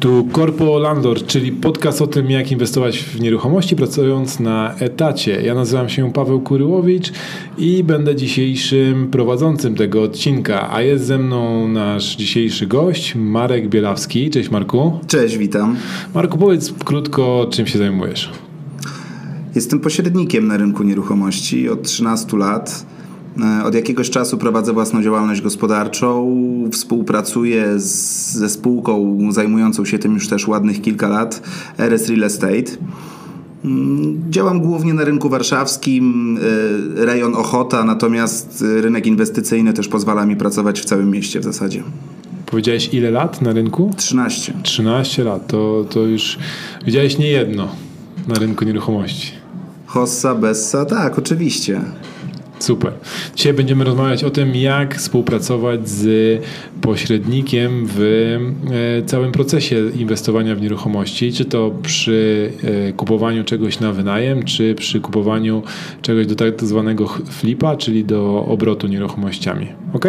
Tu Corpo Landlord, czyli podcast o tym, jak inwestować w nieruchomości, pracując na etacie. Ja nazywam się Paweł Kuryłowicz i będę dzisiejszym prowadzącym tego odcinka. A jest ze mną nasz dzisiejszy gość, Marek Bielawski. Cześć Marku. Cześć, witam. Marku, powiedz krótko, czym się zajmujesz. Jestem pośrednikiem na rynku nieruchomości od 13 lat. E, od jakiegoś czasu prowadzę własną działalność gospodarczą, współpracuję z, ze spółką zajmującą się tym już też ładnych kilka lat, RS Real Estate. Mm, działam głównie na rynku warszawskim, e, rejon Ochota, natomiast rynek inwestycyjny też pozwala mi pracować w całym mieście w zasadzie. Powiedziałeś ile lat na rynku? 13. 13 lat, to, to już widziałeś nie jedno na rynku nieruchomości. Hossa, Bessa, tak, oczywiście. Super. Dzisiaj będziemy rozmawiać o tym, jak współpracować z pośrednikiem w e, całym procesie inwestowania w nieruchomości, czy to przy e, kupowaniu czegoś na wynajem, czy przy kupowaniu czegoś do tak zwanego flipa, czyli do obrotu nieruchomościami. Ok?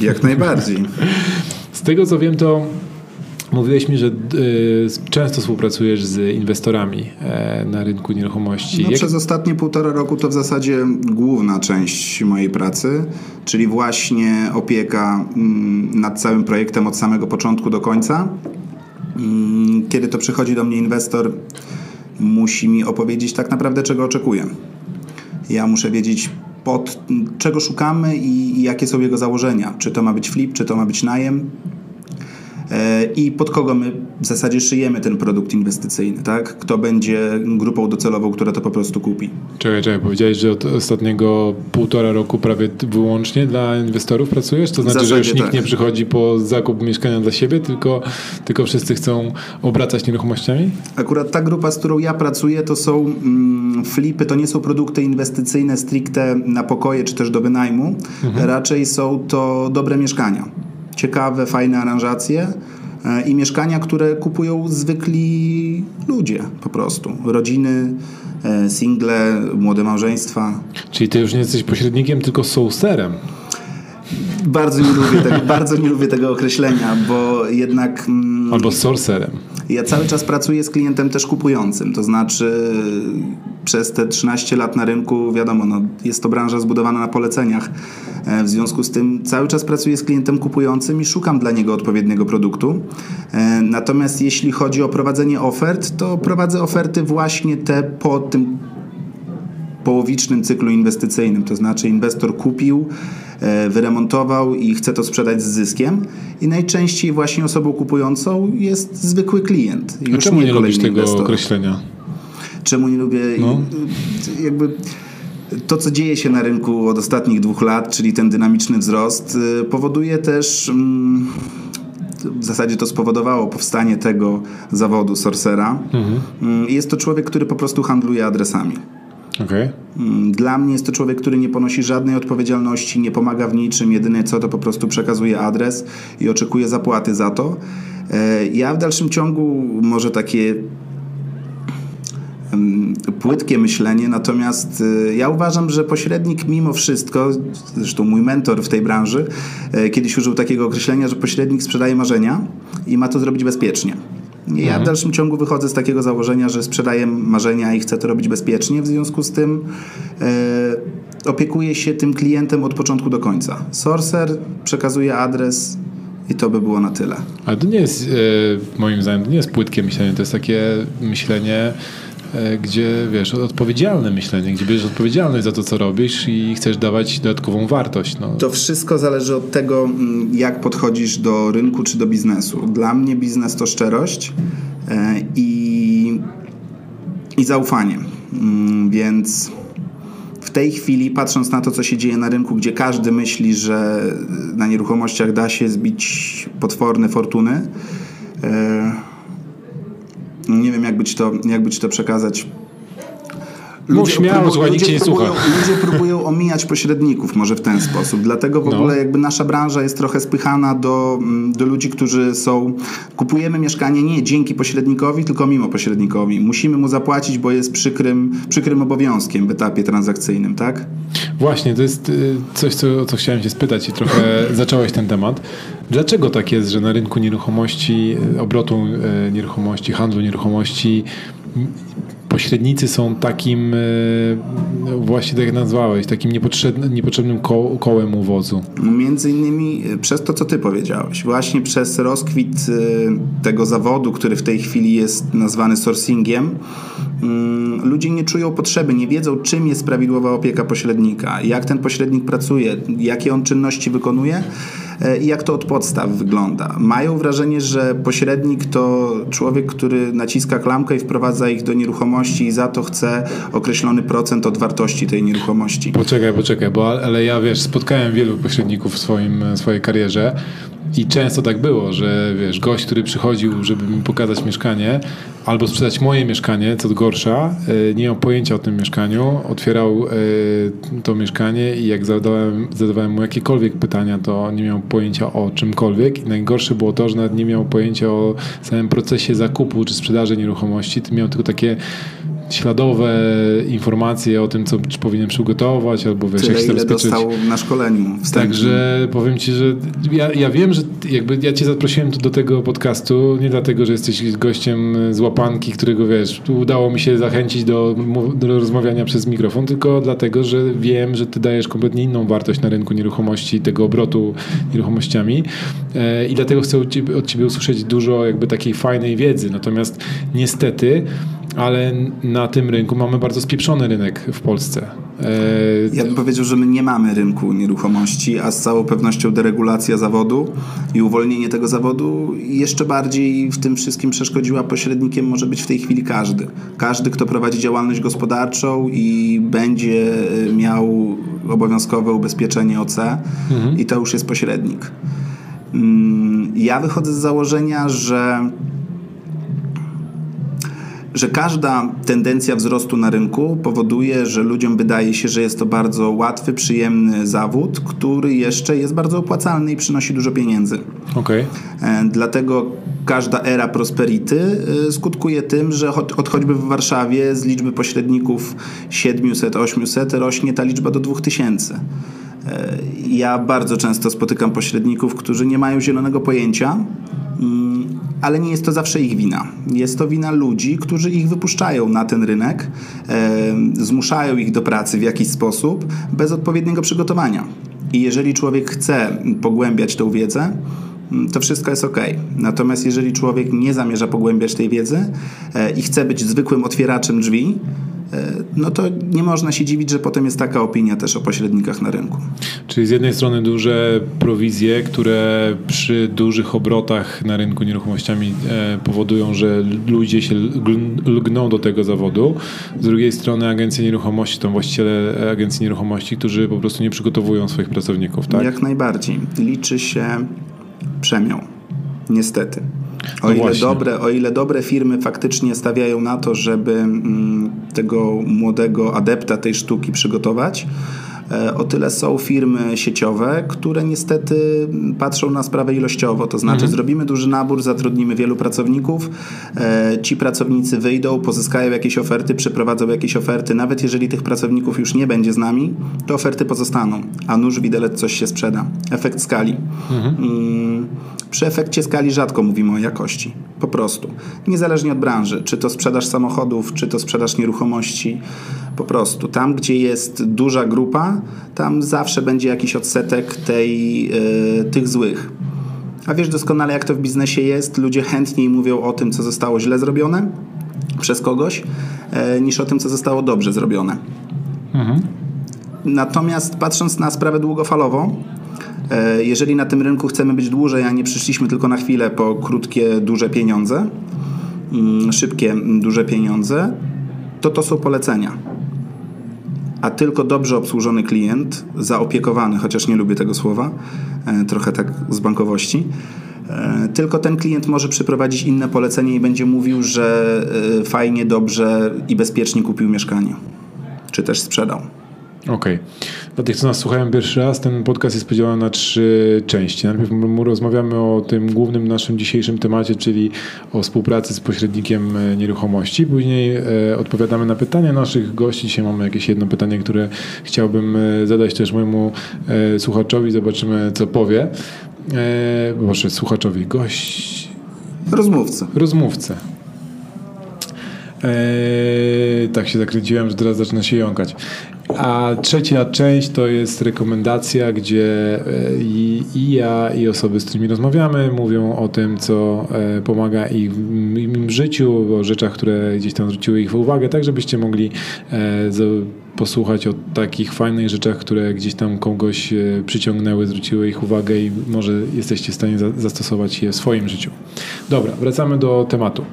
Jak najbardziej. Z tego co wiem, to Mówiłeś mi, że y, często współpracujesz z inwestorami e, na rynku nieruchomości. No, Jak... Przez ostatnie półtora roku to w zasadzie główna część mojej pracy, czyli właśnie opieka mm, nad całym projektem od samego początku do końca. Mm, kiedy to przychodzi do mnie inwestor, musi mi opowiedzieć tak naprawdę, czego oczekuje. Ja muszę wiedzieć, pod czego szukamy i jakie są jego założenia. Czy to ma być flip, czy to ma być najem E, i pod kogo my w zasadzie szyjemy ten produkt inwestycyjny, tak? Kto będzie grupą docelową, która to po prostu kupi. Czekaj, czekaj, powiedziałeś, że od ostatniego półtora roku prawie wyłącznie dla inwestorów pracujesz? To znaczy, że już nikt tak. nie przychodzi po zakup mieszkania dla siebie, tylko, tylko wszyscy chcą obracać nieruchomościami? Akurat ta grupa, z którą ja pracuję, to są mm, flipy, to nie są produkty inwestycyjne stricte na pokoje czy też do wynajmu. Mhm. Raczej są to dobre mieszkania ciekawe, fajne aranżacje e, i mieszkania, które kupują zwykli ludzie po prostu. Rodziny, e, single, młode małżeństwa. Czyli ty już nie jesteś pośrednikiem, tylko sourcerem. Bardzo nie lubię tego, bardzo nie lubię tego określenia, bo jednak... Mm, Albo sorcerem. Ja cały czas pracuję z klientem też kupującym, to znaczy przez te 13 lat na rynku, wiadomo, no, jest to branża zbudowana na poleceniach. E, w związku z tym cały czas pracuję z klientem kupującym i szukam dla niego odpowiedniego produktu. E, natomiast jeśli chodzi o prowadzenie ofert, to prowadzę oferty właśnie te po tym połowicznym cyklu inwestycyjnym, to znaczy inwestor kupił, wyremontował i chce to sprzedać z zyskiem i najczęściej właśnie osobą kupującą jest zwykły klient. Już A czemu nie, nie lubisz tego inwestor. określenia? Czemu nie lubię no. jakby to, co dzieje się na rynku od ostatnich dwóch lat, czyli ten dynamiczny wzrost, y, powoduje też mm, w zasadzie to spowodowało powstanie tego zawodu sorcera. Mhm. Mm, jest to człowiek, który po prostu handluje adresami. Okay. Mm, dla mnie jest to człowiek, który nie ponosi żadnej odpowiedzialności, nie pomaga w niczym, jedyne co to po prostu przekazuje adres i oczekuje zapłaty za to. E, ja w dalszym ciągu może takie płytkie myślenie, natomiast y, ja uważam, że pośrednik mimo wszystko, zresztą mój mentor w tej branży e, kiedyś użył takiego określenia, że pośrednik sprzedaje marzenia i ma to zrobić bezpiecznie. Ja w mhm. dalszym ciągu wychodzę z takiego założenia, że sprzedaję marzenia i chcę to robić bezpiecznie, w związku z tym e, opiekuję się tym klientem od początku do końca. Sorcer przekazuje adres, i to by było na tyle. Ale to nie jest, e, moim zdaniem, to nie jest płytkie myślenie, to jest takie myślenie gdzie wiesz, odpowiedzialne myślenie, gdzie bierzesz odpowiedzialność za to, co robisz i chcesz dawać dodatkową wartość. No. To wszystko zależy od tego, mm, jak podchodzisz do rynku czy do biznesu. Dla mnie biznes to szczerość e, i, i zaufanie. Mm, więc w tej chwili, patrząc na to, co się dzieje na rynku, gdzie każdy myśli, że na nieruchomościach da się zbić potworne fortuny, e, nie wiem, jak być to, jak być to przekazać. Mów śmiało, nikt cię nie próbują, ludzie próbują omijać pośredników może w ten sposób. Dlatego w No. ogóle jakby nasza branża jest trochę spychana do, mm, do ludzi, którzy są... Kupujemy mieszkanie nie dzięki pośrednikowi, tylko mimo pośrednikowi. Musimy mu zapłacić, bo jest przykrym, przykrym obowiązkiem w etapie transakcyjnym, tak? Właśnie, to jest y, coś, co, o co chciałem cię spytać i trochę zacząłeś ten temat. Dlaczego tak jest, że na rynku nieruchomości, y, obrotu y, nieruchomości, handlu nieruchomości pośrednicy są takim, y, no właśnie tak jak nazwałeś, takim niepotrzebnym, niepotrzebnym ko- kołem Między innymi y, przez to, co ty powiedziałeś. Właśnie przez rozkwit y, tego zawodu, który w tej chwili jest nazwany sourcingiem, mm, ludzie nie czują potrzeby, nie wiedzą, czym jest prawidłowa opieka pośrednika, jak ten pośrednik pracuje, jakie on czynności wykonuje e, i jak to od podstaw wygląda. Mają wrażenie, że pośrednik to człowiek, który naciska klamkę i wprowadza ich do nieruchomości i za to chce określony procent od wartości tej nieruchomości. Poczekaj, poczekaj, bo ale ja wiesz, spotkałem wielu pośredników w swoim, swojej karierze i często tak było, że wiesz, gość, który przychodził, żeby mi pokazać mieszkanie albo sprzedać moje mieszkanie, co gorsza, y, nie miał pojęcia o tym mieszkaniu, otwierał y, to mieszkanie i jak zadawałem, zadawałem mu jakiekolwiek pytania, to nie miał pojęcia o czymkolwiek. I najgorsze było to, że nawet nie miał pojęcia o samym procesie zakupu czy sprzedaży nieruchomości, miał tylko takie śladowe informacje o tym, co powinien przygotować, albo wiesz, Tyle, jak się ile dostał na szkoleniu wstępnym. Także powiem ci, że ja, ja wiem, że jakby ja cię zaprosiłem do tego podcastu nie dlatego, że jesteś gościem z łapanki, którego wiesz, tu udało mi się zachęcić do, do rozmawiania przez mikrofon, tylko dlatego, że wiem, że ty dajesz kompletnie inną wartość na rynku nieruchomości, tego obrotu nieruchomościami e, i dlatego chcę od ciebie, od ciebie usłyszeć dużo jakby takiej fajnej wiedzy. Natomiast niestety ale na tym rynku mamy bardzo spieprzony rynek w Polsce. E, Ja bym powiedział, że my nie mamy rynku nieruchomości, a z całą pewnością deregulacja zawodu i uwolnienie tego zawodu jeszcze bardziej w tym wszystkim przeszkodziła pośrednikiem może być w tej chwili każdy. Każdy, kto prowadzi działalność gospodarczą i będzie y, miał obowiązkowe ubezpieczenie OC i to już jest pośrednik. Mm, Ja wychodzę z założenia, że że każda tendencja wzrostu na rynku powoduje, że ludziom wydaje się, że jest to bardzo łatwy, przyjemny zawód, który jeszcze jest bardzo opłacalny i przynosi dużo pieniędzy. Okej. E, Dlatego każda era prosperity e, skutkuje tym, że od choćby w Warszawie z liczby pośredników 700-800 rośnie ta liczba do 2000. E, Ja bardzo często spotykam pośredników, którzy nie mają zielonego pojęcia, mm, ale nie jest to zawsze ich wina. Jest to wina ludzi, którzy ich wypuszczają na ten rynek, e, zmuszają ich do pracy w jakiś sposób bez odpowiedniego przygotowania. I jeżeli człowiek chce pogłębiać tą wiedzę, mm, to wszystko jest ok. Natomiast jeżeli człowiek nie zamierza pogłębiać tej wiedzy e, i chce być zwykłym otwieraczem drzwi, no to nie można się dziwić, że potem jest taka opinia też o pośrednikach na rynku. Czyli z jednej strony duże prowizje, które przy dużych obrotach na rynku nieruchomościami e, powodują, że ludzie się lg- lgną do tego zawodu. Z drugiej strony agencje nieruchomości, to właściciele agencji nieruchomości, którzy po prostu nie przygotowują swoich pracowników, tak? Jak najbardziej. Liczy się przemiał. Niestety. O, No ile właśnie. dobre, o ile dobre firmy faktycznie stawiają na to, żeby mm, tego młodego adepta tej sztuki przygotować, o tyle są firmy sieciowe, które niestety patrzą na sprawę ilościowo. To znaczy, zrobimy duży nabór, zatrudnimy wielu pracowników, e, ci pracownicy wyjdą, pozyskają jakieś oferty, przeprowadzą jakieś oferty. Nawet jeżeli tych pracowników już nie będzie z nami, to oferty pozostaną, a nuż widelec coś się sprzeda. Efekt skali. Mm, Przy efekcie skali rzadko mówimy o jakości. Po prostu. Niezależnie od branży. Czy to sprzedaż samochodów, czy to sprzedaż nieruchomości. Po prostu. Tam, gdzie jest duża grupa, tam zawsze będzie jakiś odsetek tej, e, tych złych. A wiesz doskonale, jak to w biznesie jest. Ludzie chętniej mówią o tym, co zostało źle zrobione przez kogoś, e, niż o tym, co zostało dobrze zrobione. Natomiast patrząc na sprawę długofalowo, e, jeżeli na tym rynku chcemy być dłużej, a nie przyszliśmy tylko na chwilę po krótkie, duże pieniądze, mm, szybkie, duże pieniądze, to to są polecenia. A tylko dobrze obsłużony klient, zaopiekowany, chociaż nie lubię tego słowa, e, trochę tak z bankowości, e, tylko ten klient może przyprowadzić inne polecenie i będzie mówił, że e, fajnie, dobrze i bezpiecznie kupił mieszkanie. czy też sprzedał. Okej. Okay. Dla tych, co nas słuchają pierwszy raz, ten podcast jest podzielony na trzy części. Najpierw rozmawiamy o tym głównym naszym dzisiejszym temacie, czyli o współpracy z pośrednikiem e, nieruchomości. Później e, odpowiadamy na pytania naszych gości. Dzisiaj mamy jakieś jedno pytanie, które chciałbym e, zadać też mojemu słuchaczowi. Zobaczymy, co powie. E, proszę, słuchaczowi, gość... Rozmówcy. Rozmówcę. Eee, tak się zakręciłem, że teraz zaczyna się jąkać. A trzecia część to jest rekomendacja, gdzie e, i, i, ja, i osoby, z którymi rozmawiamy, mówią o tym, co e, pomaga ich w, życiu, o rzeczach, które gdzieś tam zwróciły ich uwagę, tak żebyście mogli e, posłuchać o takich fajnych rzeczach, które gdzieś tam kogoś przyciągnęły, zwróciły ich uwagę i może jesteście w stanie zastosować je w swoim życiu. Dobra, wracamy do tematu.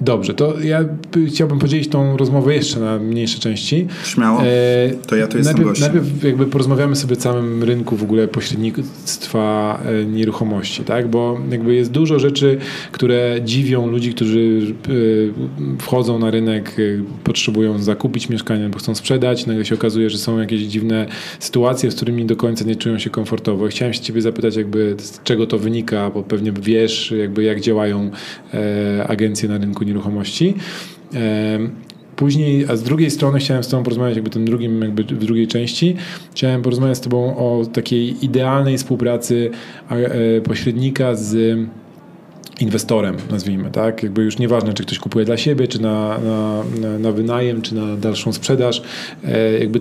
Dobrze, to ja chciałbym podzielić tą rozmowę jeszcze na mniejsze części. Śmiało. E, to ja tu jestem najpierw, gościem. Najpierw jakby porozmawiamy sobie o całym rynku w ogóle pośrednictwa e, nieruchomości, tak? Bo jakby jest dużo rzeczy, które dziwią ludzi, którzy e, wchodzą na rynek, potrzebują zakupić mieszkanie bo chcą sprzedać. Nagle się okazuje, że są jakieś dziwne sytuacje, z którymi do końca nie czują się komfortowo. Chciałem się ciebie zapytać jakby z czego to wynika, bo pewnie wiesz jakby jak działają agencje na rynku nieruchomości. Później, a z drugiej strony chciałem z Tobą porozmawiać jakby tym drugim, jakby w drugiej części. Chciałem porozmawiać z Tobą o takiej idealnej współpracy e, pośrednika z inwestorem, nazwijmy, tak? Jakby już nieważne, czy ktoś kupuje dla siebie, czy na, na, na wynajem, czy na dalszą sprzedaż. E, jakby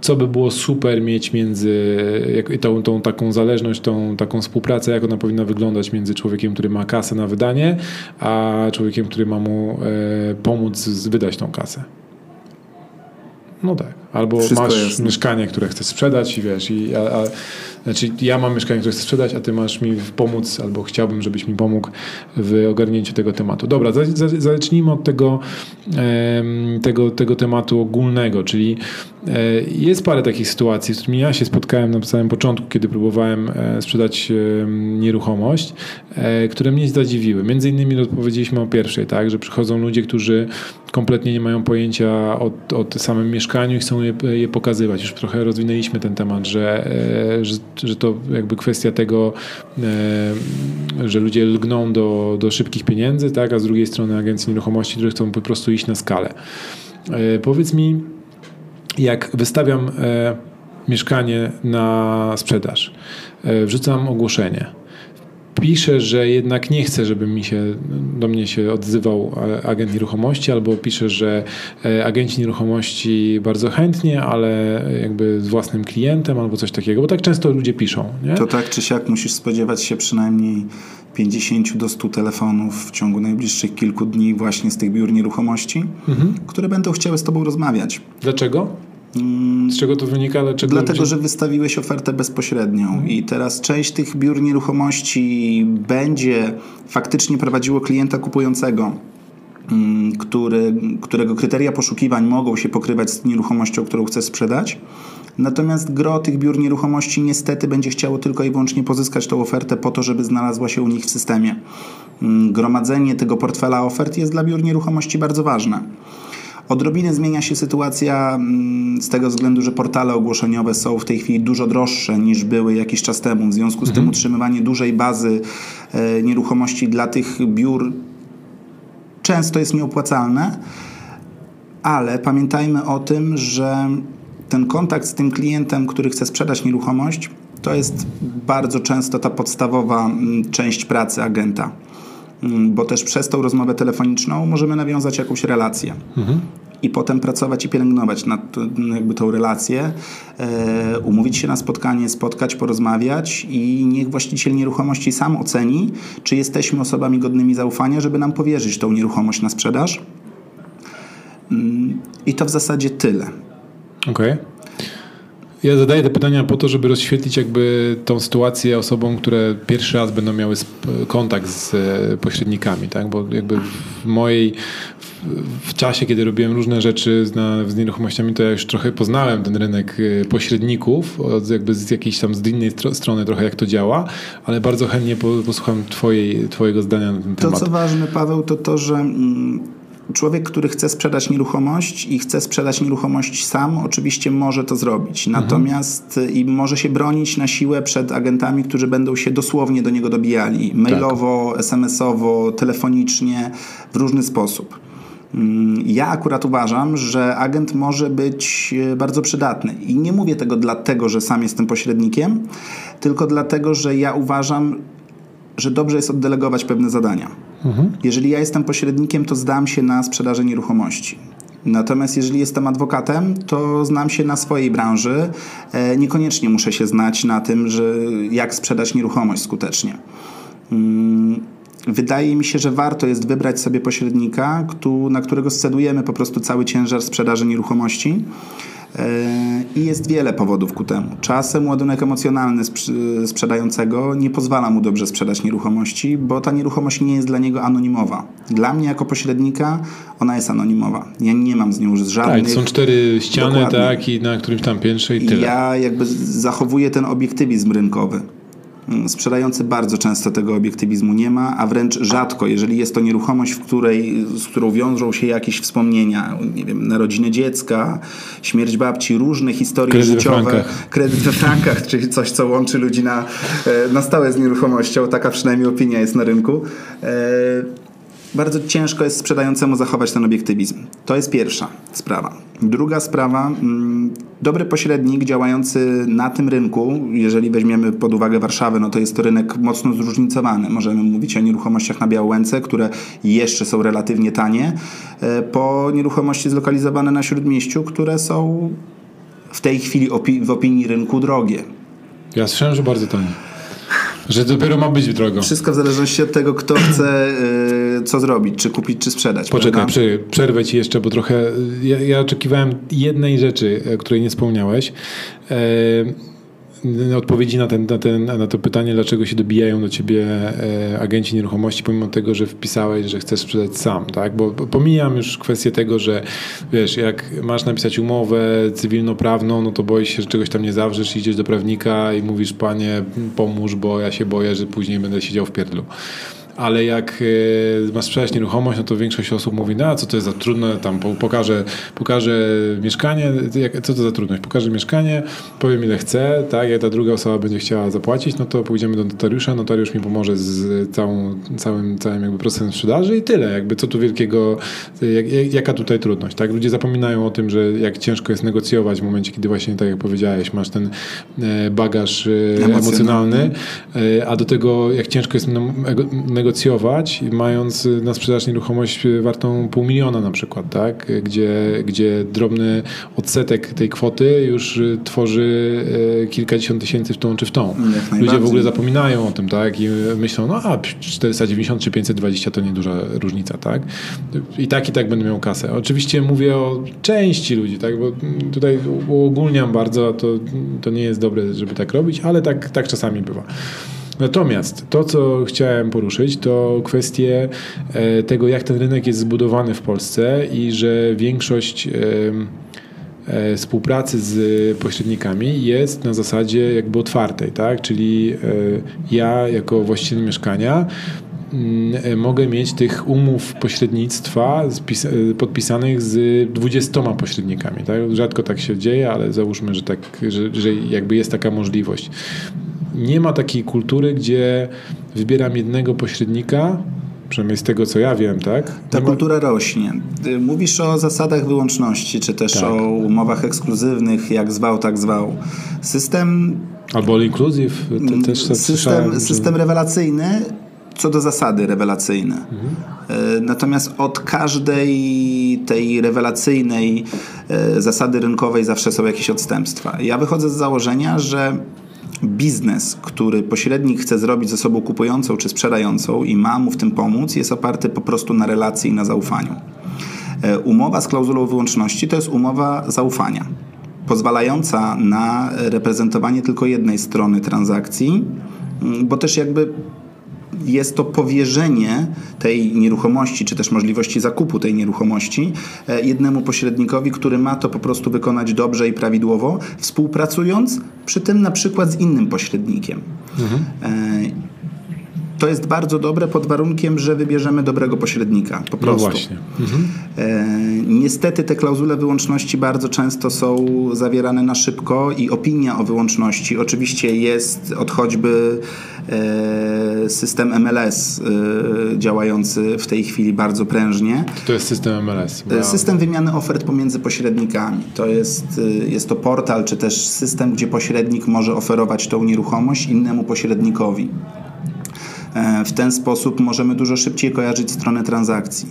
co by było super mieć między jak, tą, tą taką zależność, tą taką współpracę, jak ona powinna wyglądać między człowiekiem, który ma kasę na wydanie, a człowiekiem, który ma mu e, pomóc wydać tą kasę. No tak. Albo Wszystko masz jasne. mieszkanie, które chcesz sprzedać i wiesz, i, a, a, znaczy ja mam mieszkanie, które chcę sprzedać, a ty masz mi pomóc, albo chciałbym, żebyś mi pomógł w ogarnięciu tego tematu. Dobra, zacznijmy od tego, tego, tego tematu ogólnego, czyli e, jest parę takich sytuacji, z którymi ja się spotkałem na samym początku, kiedy próbowałem e, sprzedać nieruchomość, e, które mnie zadziwiły. Między innymi odpowiedzieliśmy o pierwszej, tak, że przychodzą ludzie, którzy kompletnie nie mają pojęcia o, o tym samym mieszkaniu i chcą je, je pokazywać. Już trochę rozwinęliśmy ten temat, że, że że to jakby kwestia tego, e, że ludzie lgną do, do szybkich pieniędzy, tak, a z drugiej strony agencje nieruchomości, które chcą po prostu iść na skalę. E, powiedz mi, jak wystawiam e, mieszkanie na sprzedaż, wrzucam ogłoszenie pisze, że jednak nie chce, żeby mi się, do mnie się odzywał agent nieruchomości, albo pisze, że e, agenci nieruchomości bardzo chętnie, ale jakby z własnym klientem, albo coś takiego, bo tak często ludzie piszą. Nie? To tak czy siak musisz spodziewać się przynajmniej 50 do 100 telefonów w ciągu najbliższych kilku dni właśnie z tych biur nieruchomości, mhm. które będą chciały z tobą rozmawiać. Dlaczego? Z czego to wynika? Dlaczego Dlatego, że wystawiłeś ofertę bezpośrednią mhm. i teraz część tych biur nieruchomości będzie faktycznie prowadziło klienta kupującego, mm, który, którego kryteria poszukiwań mogą się pokrywać z nieruchomością, którą chce sprzedać. Natomiast gro tych biur nieruchomości niestety będzie chciało tylko i wyłącznie pozyskać tą ofertę po to, żeby znalazła się u nich w systemie. Mm, gromadzenie tego portfela ofert jest dla biur nieruchomości bardzo ważne. Odrobinę zmienia się sytuacja mm, z tego względu, że portale ogłoszeniowe są w tej chwili dużo droższe niż były jakiś czas temu. W związku z mhm. tym utrzymywanie dużej bazy e, nieruchomości dla tych biur często jest nieopłacalne, ale pamiętajmy o tym, że ten kontakt z tym klientem, który chce sprzedać nieruchomość, to jest bardzo często ta podstawowa mm, część pracy agenta. Mm, bo też przez tą rozmowę telefoniczną możemy nawiązać jakąś relację. Mhm. I potem pracować i pielęgnować nad jakby tą relację, e, umówić się na spotkanie, spotkać, porozmawiać i niech właściciel nieruchomości sam oceni, czy jesteśmy osobami godnymi zaufania, żeby nam powierzyć tą nieruchomość na sprzedaż. Mm, I to w zasadzie tyle. Okej. Okay. Ja zadaję te pytania po to, żeby rozświetlić jakby tą sytuację osobom, które pierwszy raz będą miały kontakt z e, pośrednikami, tak? Bo jakby w mojej w czasie, kiedy robiłem różne rzeczy z, z nieruchomościami, to ja już trochę poznałem ten rynek e, pośredników, jakby z jakiejś tam z innej strony trochę jak to działa, ale bardzo chętnie posłucham twojej, twojego zdania na ten temat. To co ważne, Paweł, to to, że mm, człowiek, który chce sprzedać nieruchomość i chce sprzedać nieruchomość sam, oczywiście może to zrobić. Mhm. Natomiast i może się bronić na siłę przed agentami, którzy będą się dosłownie do niego dobijali mailowo, Tak. SMS-owo, telefonicznie, w różny sposób. Mm, Ja akurat uważam, że agent może być e, bardzo przydatny. I nie mówię tego dlatego, że sam jestem pośrednikiem, tylko dlatego, że ja uważam, że dobrze jest oddelegować pewne zadania. Jeżeli ja jestem pośrednikiem, to zdam się na sprzedaży nieruchomości. Natomiast jeżeli jestem adwokatem, to znam się na swojej branży. E, Niekoniecznie muszę się znać na tym, że jak sprzedać nieruchomość skutecznie. Mm, Wydaje mi się, że warto jest wybrać sobie pośrednika, na którego scedujemy po prostu cały ciężar sprzedaży nieruchomości. I jest wiele powodów ku temu. Czasem ładunek emocjonalny sprz- sprzedającego nie pozwala mu dobrze sprzedać nieruchomości, bo ta nieruchomość nie jest dla niego anonimowa. Dla mnie jako pośrednika ona jest anonimowa. Ja nie mam z nią Tak, żadnych... są cztery ściany, Dokładnie. tak, i na którymś tam piętrze i tyle. Ja jakby zachowuję ten obiektywizm rynkowy. Mm, Sprzedający bardzo często tego obiektywizmu nie ma, a wręcz rzadko, jeżeli jest to nieruchomość, w której, z którą wiążą się jakieś wspomnienia, nie wiem, narodziny dziecka, śmierć babci, różne historie Kredyt we życiowe, frankach. kredyt we frankach, czyli coś, co łączy ludzi na, e, na stałe z nieruchomością. Taka przynajmniej opinia jest na rynku. Bardzo ciężko jest sprzedającemu zachować ten obiektywizm. To jest pierwsza sprawa. Druga sprawa, mm, dobry pośrednik działający na tym rynku, jeżeli weźmiemy pod uwagę Warszawę, no to jest to rynek mocno zróżnicowany. Możemy mówić o nieruchomościach na Białęce, które jeszcze są relatywnie tanie, e, po nieruchomości zlokalizowane na Śródmieściu, które są w tej chwili opi- w opinii rynku drogie. Ja słyszałem, że bardzo tanie. Że dopiero ma być drogo. Wszystko w zależności od tego, kto chce y, co zrobić, czy kupić, czy sprzedać. Poczekaj, przy, przerwę ci jeszcze, bo trochę. Ja, ja oczekiwałem jednej rzeczy, e, której nie wspomniałeś. E, odpowiedzi na, ten, na, ten, na to pytanie, dlaczego się dobijają do ciebie e, agenci nieruchomości, pomimo tego, że wpisałeś, że chcesz sprzedać sam, tak? Bo pomijam już kwestię tego, że wiesz, jak masz napisać umowę cywilnoprawną, no to boisz się, że czegoś tam nie zawrzesz, idziesz do prawnika i mówisz, panie, pomóż, bo ja się boję, że później będę siedział w pierdlu ale jak e, masz sprzedać nieruchomość, no to większość osób mówi, no a co to jest za trudne, tam po- pokażę, pokażę mieszkanie, co to za trudność, pokażę mieszkanie, powiem ile chcę, tak, jak ta druga osoba będzie chciała zapłacić, no to pójdziemy do notariusza, notariusz mi pomoże z całą, całym, całym jakby procesem sprzedaży i tyle, jakby co tu wielkiego, jak, jak, jaka tutaj trudność, tak, ludzie zapominają o tym, że jak ciężko jest negocjować w momencie, kiedy właśnie, tak jak powiedziałeś, masz ten e, bagaż e, Emocjonalny. emocjonalny, A do tego, jak ciężko jest nam- ego- negocjować, mając na sprzedaż nieruchomość y, wartą pół miliona na przykład, tak? Gdzie, gdzie drobny odsetek tej kwoty już y, tworzy kilkadziesiąt tysięcy w tą czy w tą. Ludzie w ogóle zapominają o tym, tak? I myślą, no a 490 czy 520 to nieduża różnica, tak? I tak i tak będę miał kasę. Oczywiście mówię o części ludzi, tak? Bo mm, tutaj uogólniam bardzo, to, to nie jest dobre, żeby tak robić, ale tak, tak czasami bywa. Natomiast to, co chciałem poruszyć, to kwestie e, tego, jak ten rynek jest zbudowany w Polsce i że większość e, współpracy z pośrednikami jest na zasadzie jakby otwartej, tak? Czyli e, ja jako właściciel mieszkania mm, mogę mieć tych umów pośrednictwa podpisanych z 20 pośrednikami. Tak? Rzadko tak się dzieje, ale załóżmy, że, tak, że, że jakby jest taka możliwość. Nie ma takiej kultury, gdzie wybieram jednego pośrednika, przynajmniej z tego co ja wiem, tak? Ta ma- kultura rośnie. Mówisz o zasadach wyłączności, czy też Tak. o umowach ekskluzywnych, jak zwał, tak zwał. System, Albo all inclusive, te, też system, że- system rewelacyjny, co do zasady rewelacyjny. Mhm. E, Natomiast od każdej tej rewelacyjnej e, zasady rynkowej zawsze są jakieś odstępstwa. Ja wychodzę z założenia, że biznes, który pośrednik chce zrobić ze sobą kupującą czy sprzedającą i ma mu w tym pomóc, jest oparty po prostu na relacji i na zaufaniu. E, Umowa z klauzulą wyłączności to jest umowa zaufania, pozwalająca na reprezentowanie tylko jednej strony transakcji, mm, bo też jakby jest to powierzenie tej nieruchomości, czy też możliwości zakupu tej nieruchomości e, jednemu pośrednikowi, który ma to po prostu wykonać dobrze i prawidłowo, współpracując przy tym na przykład z innym pośrednikiem. E, to jest bardzo dobre pod warunkiem, że wybierzemy dobrego pośrednika. Po prostu. No właśnie. Mhm. E, niestety te klauzule wyłączności bardzo często są zawierane na szybko i opinia o wyłączności oczywiście jest od choćby e, system MLS e, działający w tej chwili bardzo prężnie. To jest system MLS. Wow. System wymiany ofert pomiędzy pośrednikami. To jest, jest to portal, czy też system, gdzie pośrednik może oferować tą nieruchomość innemu pośrednikowi. E, w ten sposób możemy dużo szybciej kojarzyć stronę transakcji.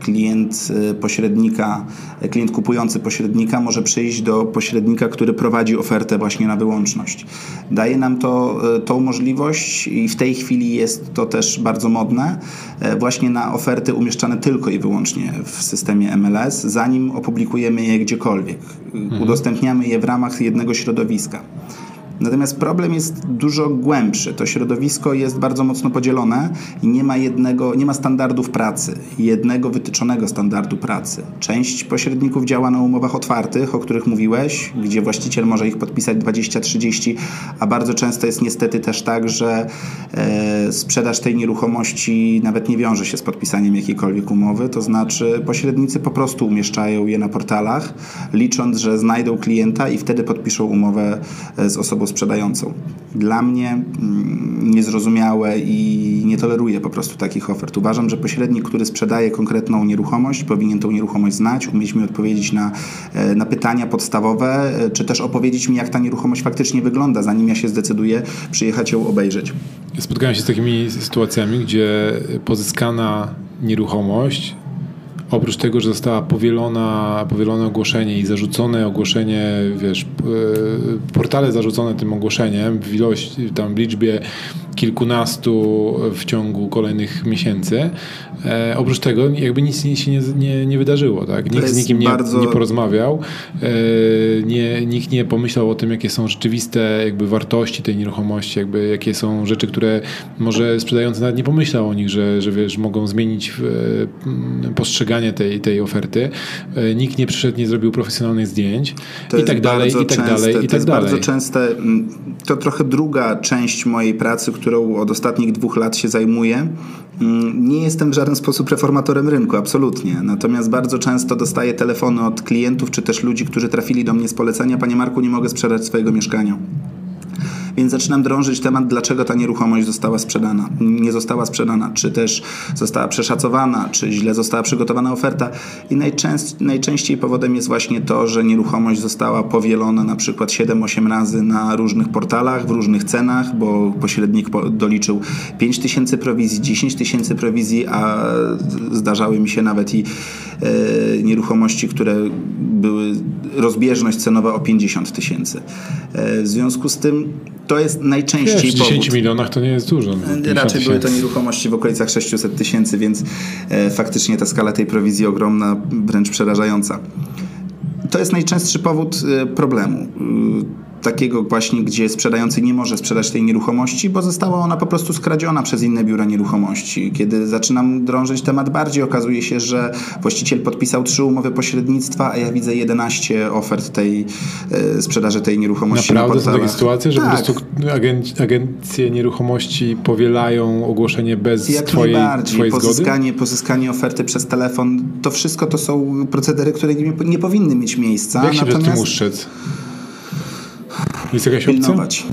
Klient e, pośrednika, e, klient kupujący pośrednika może przyjść do pośrednika, który prowadzi ofertę właśnie na wyłączność. Daje nam to tą możliwość i w tej chwili jest to też bardzo modne, właśnie na oferty umieszczane tylko i wyłącznie w systemie MLS, zanim opublikujemy je gdziekolwiek. Mhm. Udostępniamy je w ramach jednego środowiska. Natomiast problem jest dużo głębszy. To środowisko jest bardzo mocno podzielone i nie ma jednego, nie ma standardów pracy, jednego wytyczonego standardu pracy. Część pośredników działa na umowach otwartych, o których mówiłeś, gdzie właściciel może ich podpisać 20-30, a bardzo często jest niestety też tak, że e, sprzedaż tej nieruchomości nawet nie wiąże się z podpisaniem jakiejkolwiek umowy, to znaczy pośrednicy po prostu umieszczają je na portalach, licząc, że znajdą klienta i wtedy podpiszą umowę e, z osobą sprzedającą. Dla mnie mm, niezrozumiałe i nie toleruję po prostu takich ofert. Uważam, że pośrednik, który sprzedaje konkretną nieruchomość, powinien tą nieruchomość znać, umieć mi odpowiedzieć na, e, na pytania podstawowe, e, czy też opowiedzieć mi, jak ta nieruchomość faktycznie wygląda, zanim ja się zdecyduję przyjechać ją obejrzeć. Spotkałem się z takimi sytuacjami, gdzie pozyskana nieruchomość oprócz tego, że została powielona, powielone ogłoszenie i zarzucone ogłoszenie, wiesz, e, portale zarzucone tym ogłoszeniem w ilości, tam w liczbie kilkunastu w ciągu kolejnych miesięcy. E, oprócz tego jakby nic, się nie, nie, nie wydarzyło. Tak? Nikt z nikim nie, bardzo... nie porozmawiał, e, nie, nikt nie pomyślał o tym, jakie są rzeczywiste jakby wartości tej nieruchomości, jakby jakie są rzeczy, które może sprzedający nawet nie pomyślał o nich, że, że wiesz, mogą zmienić e, postrzeganie tej, tej oferty. E, nikt nie przyszedł, nie zrobił profesjonalnych zdjęć to i tak dalej, i tak dalej, i tak To jest dalej. bardzo częste, to trochę druga część mojej pracy, którą od ostatnich dwóch lat się zajmuję. Mm, nie jestem w żaden sposób reformatorem rynku, absolutnie. Natomiast bardzo często dostaję telefony od klientów czy też ludzi, którzy trafili do mnie z polecenia: Panie Marku, nie mogę sprzedać swojego mieszkania. Więc zaczynam drążyć temat, dlaczego ta nieruchomość została sprzedana. Nie została sprzedana, czy też została przeszacowana, czy źle została przygotowana oferta. I najczęściej powodem jest właśnie to, że nieruchomość została powielona na przykład 7-8 razy na różnych portalach, w różnych cenach, bo pośrednik doliczył 5 tysięcy prowizji, 10 tysięcy prowizji, a zdarzały mi się nawet i e, nieruchomości, które były rozbieżność cenowa o 50 tysięcy. E, w związku z tym to jest najczęściej Wiesz, w 10 powód. milionach to nie jest dużo. No, Raczej były to nieruchomości w okolicach 600 tysięcy, więc e, faktycznie ta skala tej prowizji ogromna, wręcz przerażająca. To jest najczęstszy powód e, problemu takiego właśnie, gdzie sprzedający nie może sprzedać tej nieruchomości, bo została ona po prostu skradziona przez inne biura nieruchomości. Kiedy zaczynam drążyć temat bardziej, okazuje się, że właściciel podpisał trzy umowy pośrednictwa, a ja widzę 11 ofert tej e, sprzedaży tej nieruchomości. Naprawdę na są takie sytuacje, że tak. po prostu agenc agencje nieruchomości powielają ogłoszenie bez Jak twojej, twojej pozyskanie, zgody? Pozyskanie oferty przez telefon, to wszystko to są procedery, które nie, nie powinny mieć miejsca. Jak się Natomiast... przed tym? Jest jakaś pilnować.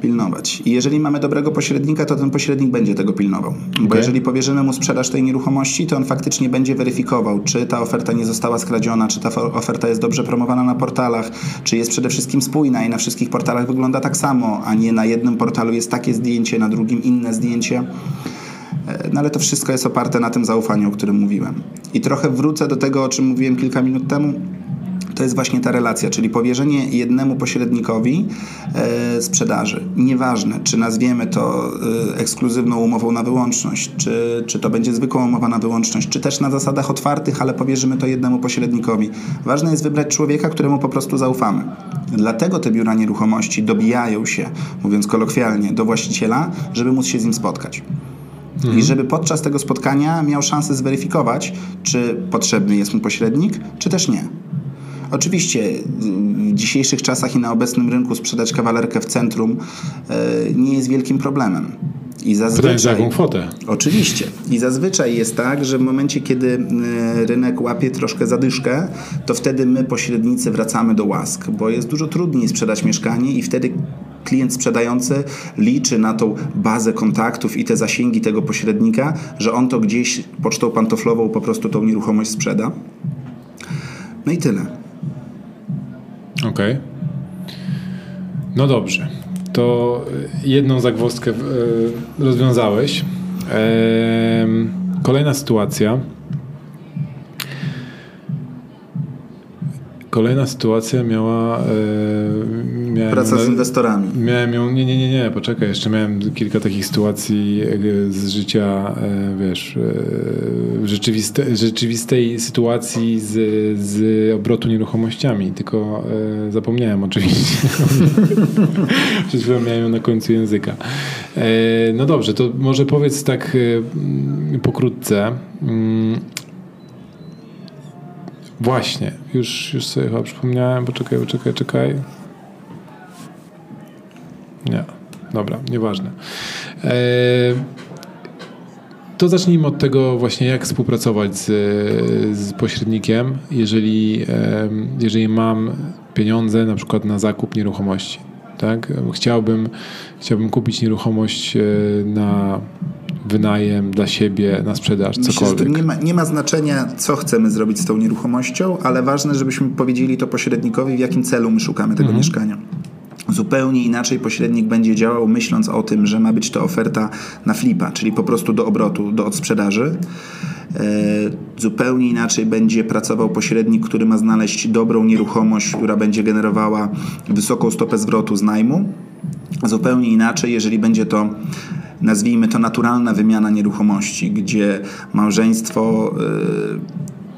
Pilnować. I jeżeli mamy dobrego pośrednika, to ten pośrednik będzie tego pilnował. Bo okay. jeżeli powierzymy mu sprzedaż tej nieruchomości, to on faktycznie będzie weryfikował, czy ta oferta nie została skradziona, czy ta oferta jest dobrze promowana na portalach, czy jest przede wszystkim spójna i na wszystkich portalach wygląda tak samo, a nie na jednym portalu jest takie zdjęcie, na drugim inne zdjęcie. E, no ale to wszystko jest oparte na tym zaufaniu, o którym mówiłem. I trochę wrócę do tego, o czym mówiłem kilka minut temu to jest właśnie ta relacja, czyli powierzenie jednemu pośrednikowi e, sprzedaży. Nieważne, czy nazwiemy to e, ekskluzywną umową na wyłączność, czy, czy to będzie zwykła umowa na wyłączność, czy też na zasadach otwartych, ale powierzymy to jednemu pośrednikowi. Ważne jest wybrać człowieka, któremu po prostu zaufamy. Dlatego te biura nieruchomości dobijają się, mówiąc kolokwialnie, do właściciela, żeby móc się z nim spotkać. Mhm. I żeby podczas tego spotkania miał szansę zweryfikować, czy potrzebny jest mu pośrednik, czy też nie. Oczywiście w dzisiejszych czasach i na obecnym rynku sprzedać kawalerkę w centrum e, nie jest wielkim problemem. I zazwyczaj, za jaką kwotę? Oczywiście. I zazwyczaj jest tak, że w momencie, kiedy e, rynek łapie troszkę zadyszkę, to wtedy my, pośrednicy, wracamy do łask, bo jest dużo trudniej sprzedać mieszkanie i wtedy klient sprzedający liczy na tą bazę kontaktów i te zasięgi tego pośrednika, że on to gdzieś pocztą pantoflową po prostu tą nieruchomość sprzeda. No i tyle. Okej. Okay. No dobrze. To jedną zagwozdkę e, rozwiązałeś. Kolejna sytuacja Kolejna sytuacja miała. E, Praca z inwestorami. Miałem ją. Nie, nie, nie, nie, poczekaj, jeszcze miałem kilka takich sytuacji e, z życia, e, wiesz, e, rzeczywiste, rzeczywistej sytuacji z, z obrotu nieruchomościami, tylko zapomniałem oczywiście. Przed chwilą miałem ją na końcu języka. No dobrze, to może powiedz tak pokrótce. Właśnie, już, już sobie chyba przypomniałem, poczekaj, poczekaj, czekaj. Nie, dobra, nieważne. Eee, to zacznijmy od tego właśnie, jak współpracować z, z pośrednikiem, jeżeli, jeżeli mam pieniądze na przykład na zakup nieruchomości. Tak? Chciałbym, chciałbym kupić nieruchomość e, na wynajem dla siebie, na sprzedaż, Myślę, cokolwiek. nie, ma, nie ma znaczenia, co chcemy zrobić z tą nieruchomością, ale ważne, żebyśmy powiedzieli to pośrednikowi, w jakim celu my szukamy tego mhm. mieszkania. Zupełnie inaczej pośrednik będzie działał, myśląc o tym, że ma być to oferta na flipa, czyli po prostu do obrotu, do odsprzedaży. E, zupełnie inaczej będzie pracował pośrednik, który ma znaleźć dobrą nieruchomość, która będzie generowała wysoką stopę zwrotu z najmu. Zupełnie inaczej, jeżeli będzie to nazwijmy to naturalna wymiana nieruchomości, gdzie małżeństwo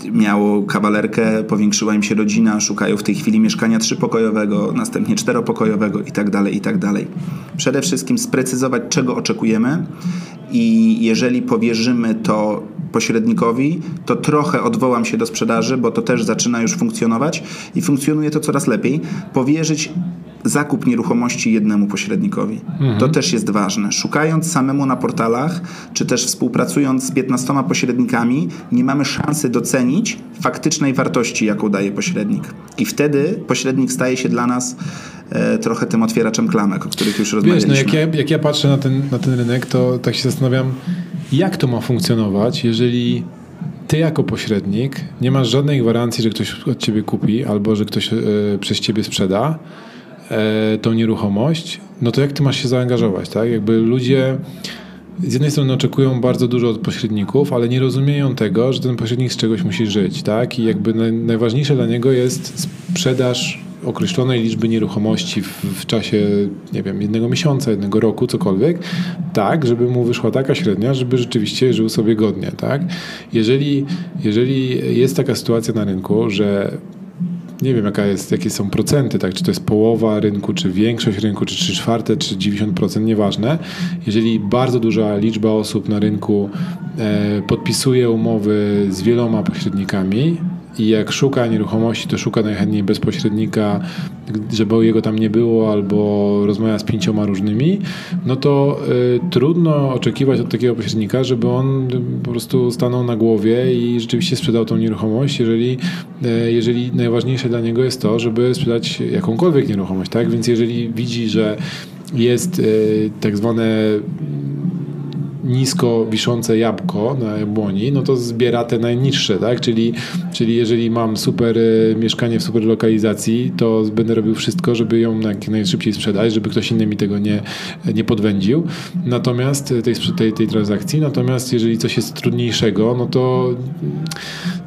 y, miało kawalerkę, powiększyła im się rodzina, szukają w tej chwili mieszkania trzypokojowego, następnie czteropokojowego itd., tak itd. Tak Przede wszystkim sprecyzować, czego oczekujemy i jeżeli powierzymy to pośrednikowi, to trochę odwołam się do sprzedaży, bo to też zaczyna już funkcjonować i funkcjonuje to coraz lepiej. Powierzyć zakup nieruchomości jednemu pośrednikowi. Mhm. To też jest ważne. Szukając samemu na portalach, czy też współpracując z 15 pośrednikami, nie mamy szansy docenić faktycznej wartości, jaką daje pośrednik. I wtedy pośrednik staje się dla nas e, trochę tym otwieraczem klamek, o których już rozmawialiśmy. Wiesz, no jak, ja, jak ja patrzę na ten, na ten rynek, to tak się zastanawiam, jak to ma funkcjonować, jeżeli ty jako pośrednik nie masz żadnej gwarancji, że ktoś od ciebie kupi albo że ktoś e, przez ciebie sprzeda, tą nieruchomość, no to jak ty masz się zaangażować, tak? Jakby ludzie z jednej strony oczekują bardzo dużo od pośredników, ale nie rozumieją tego, że ten pośrednik z czegoś musi żyć, tak? I jakby naj, najważniejsze dla niego jest sprzedaż określonej liczby nieruchomości w, w, czasie, nie wiem, jednego miesiąca, jednego roku, cokolwiek, tak, żeby mu wyszła taka średnia, żeby rzeczywiście żył sobie godnie, tak? Jeżeli, jeżeli jest taka sytuacja na rynku, że nie wiem jaka jest, jakie są procenty, tak? czy to jest połowa rynku, czy większość rynku, czy 3 czwarte, czy 90%, nieważne. Jeżeli bardzo duża liczba osób na rynku e, podpisuje umowy z wieloma pośrednikami, i jak szuka nieruchomości, to szuka najchętniej bezpośrednika, żeby jego tam nie było, albo rozmawia z pięcioma różnymi, no to y, trudno oczekiwać od takiego pośrednika, żeby on po prostu stanął na głowie i rzeczywiście sprzedał tą nieruchomość, jeżeli, y, jeżeli najważniejsze dla niego jest to, żeby sprzedać jakąkolwiek nieruchomość, tak? Więc jeżeli widzi, że jest y, tak zwane nisko wiszące jabłko na jabłoni, no to zbiera te najniższe, tak? Czyli, czyli jeżeli mam super e, mieszkanie w super lokalizacji, to będę robił wszystko, żeby ją jak najszybciej sprzedać, żeby ktoś inny mi tego nie, nie podwędził. Natomiast tej, tej, tej transakcji, natomiast jeżeli coś jest trudniejszego, no to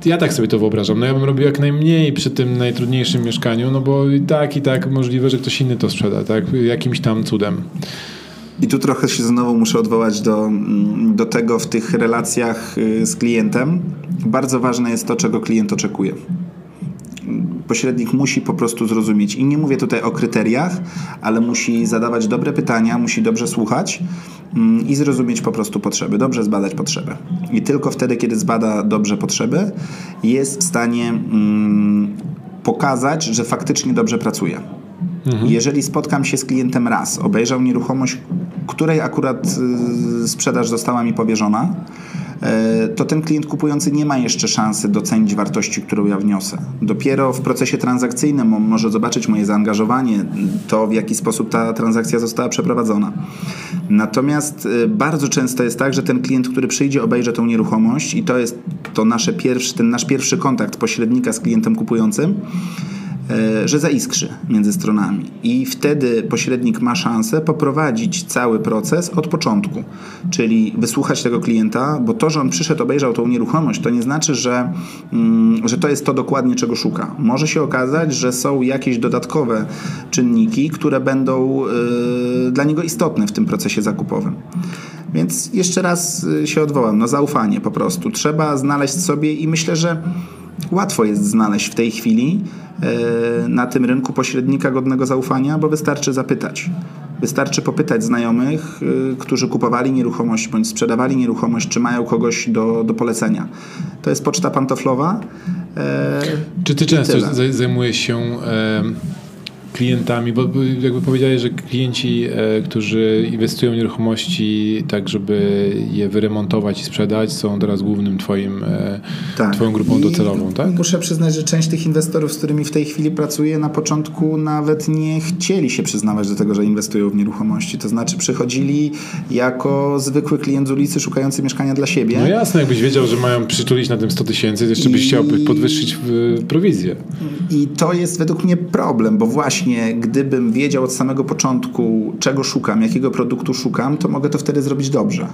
ja tak sobie to wyobrażam. No ja bym robił jak najmniej przy tym najtrudniejszym mieszkaniu, no bo i tak, i tak możliwe, że ktoś inny to sprzeda, tak? Jakimś tam cudem. I tu trochę się znowu muszę odwołać do, mm, do tego w tych relacjach y, z klientem. Bardzo ważne jest to, czego klient oczekuje. Pośrednik musi po prostu zrozumieć. I nie mówię tutaj o kryteriach, ale musi zadawać dobre pytania, musi dobrze słuchać mm, i zrozumieć po prostu potrzeby, dobrze zbadać potrzeby. I tylko wtedy, kiedy zbada dobrze potrzeby, jest w stanie mm, pokazać, że faktycznie dobrze pracuje. Mhm. Jeżeli spotkam się z klientem raz, obejrzał nieruchomość której akurat y, sprzedaż została mi powierzona, E, to ten klient kupujący nie ma jeszcze szansy docenić wartości, którą ja wniosę. Dopiero w procesie transakcyjnym on może zobaczyć moje zaangażowanie, to w jaki sposób ta transakcja została przeprowadzona. Natomiast e, bardzo często jest tak, że ten klient, który przyjdzie, obejrzy tą nieruchomość i to jest to nasze pierwszy, ten nasz pierwszy kontakt pośrednika z klientem kupującym, że zaiskrzy między stronami. I wtedy pośrednik ma szansę poprowadzić cały proces od początku, czyli wysłuchać tego klienta, bo to, że on przyszedł, obejrzał tą nieruchomość, to nie znaczy, że, mm, że to jest to dokładnie, czego szuka. Może się okazać, że są jakieś dodatkowe czynniki, które będą y, dla niego istotne w tym procesie zakupowym. Więc jeszcze raz się odwołam, no zaufanie po prostu. Trzeba znaleźć sobie i myślę, że łatwo jest znaleźć w tej chwili e, na tym rynku pośrednika godnego zaufania, bo wystarczy zapytać. Wystarczy popytać znajomych, e, którzy kupowali nieruchomość bądź sprzedawali nieruchomość, czy mają kogoś do, do polecenia. To jest poczta pantoflowa. E, czy ty często zajmujesz się klientami, bo jakby powiedziałeś, że klienci, e, którzy inwestują w nieruchomości tak, żeby je wyremontować i sprzedać, są teraz głównym twoim, e, tak. twoją grupą I docelową, tak? Muszę przyznać, że część tych inwestorów, z którymi w tej chwili pracuję, na początku nawet nie chcieli się przyznawać do tego, że inwestują w nieruchomości. To znaczy przychodzili jako zwykły klient z ulicy szukający mieszkania dla siebie. No jasne, jakbyś wiedział, że mają przytulić na tym 100 tysięcy, jeszcze byś I... chciał podwyższyć prowizję. I to jest według mnie problem, bo właśnie właśnie gdybym wiedział od samego początku, czego szukam, jakiego produktu szukam, to mogę to wtedy zrobić dobrze.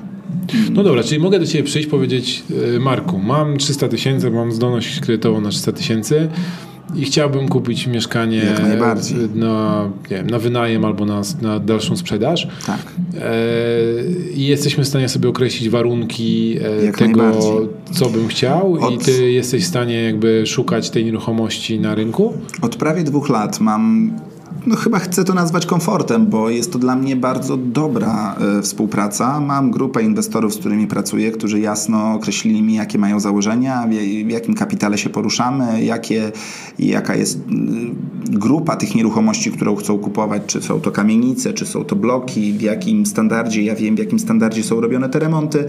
No dobra, czyli mogę do Ciebie przyjść powiedzieć, e, Marku, mam 300 tysięcy, mam zdolność kredytową na 300 tysięcy i chciałbym kupić mieszkanie na, nie wiem, na wynajem albo na, na dalszą sprzedaż. Tak. E, I jesteśmy w stanie sobie określić warunki e, tego, co bym chciał Od... i ty jesteś w stanie jakby szukać tej nieruchomości na rynku? Od prawie dwóch lat mam no chyba chcę to nazwać komfortem, bo jest to dla mnie bardzo dobra e, współpraca. Mam grupę inwestorów, z którymi pracuję, którzy jasno określili mi, jakie mają założenia, w, jakim kapitale się poruszamy, jakie, jaka jest mm, grupa tych nieruchomości, którą chcą kupować, czy są to kamienice, czy są to bloki, w jakim standardzie, ja wiem, w jakim standardzie są robione te remonty,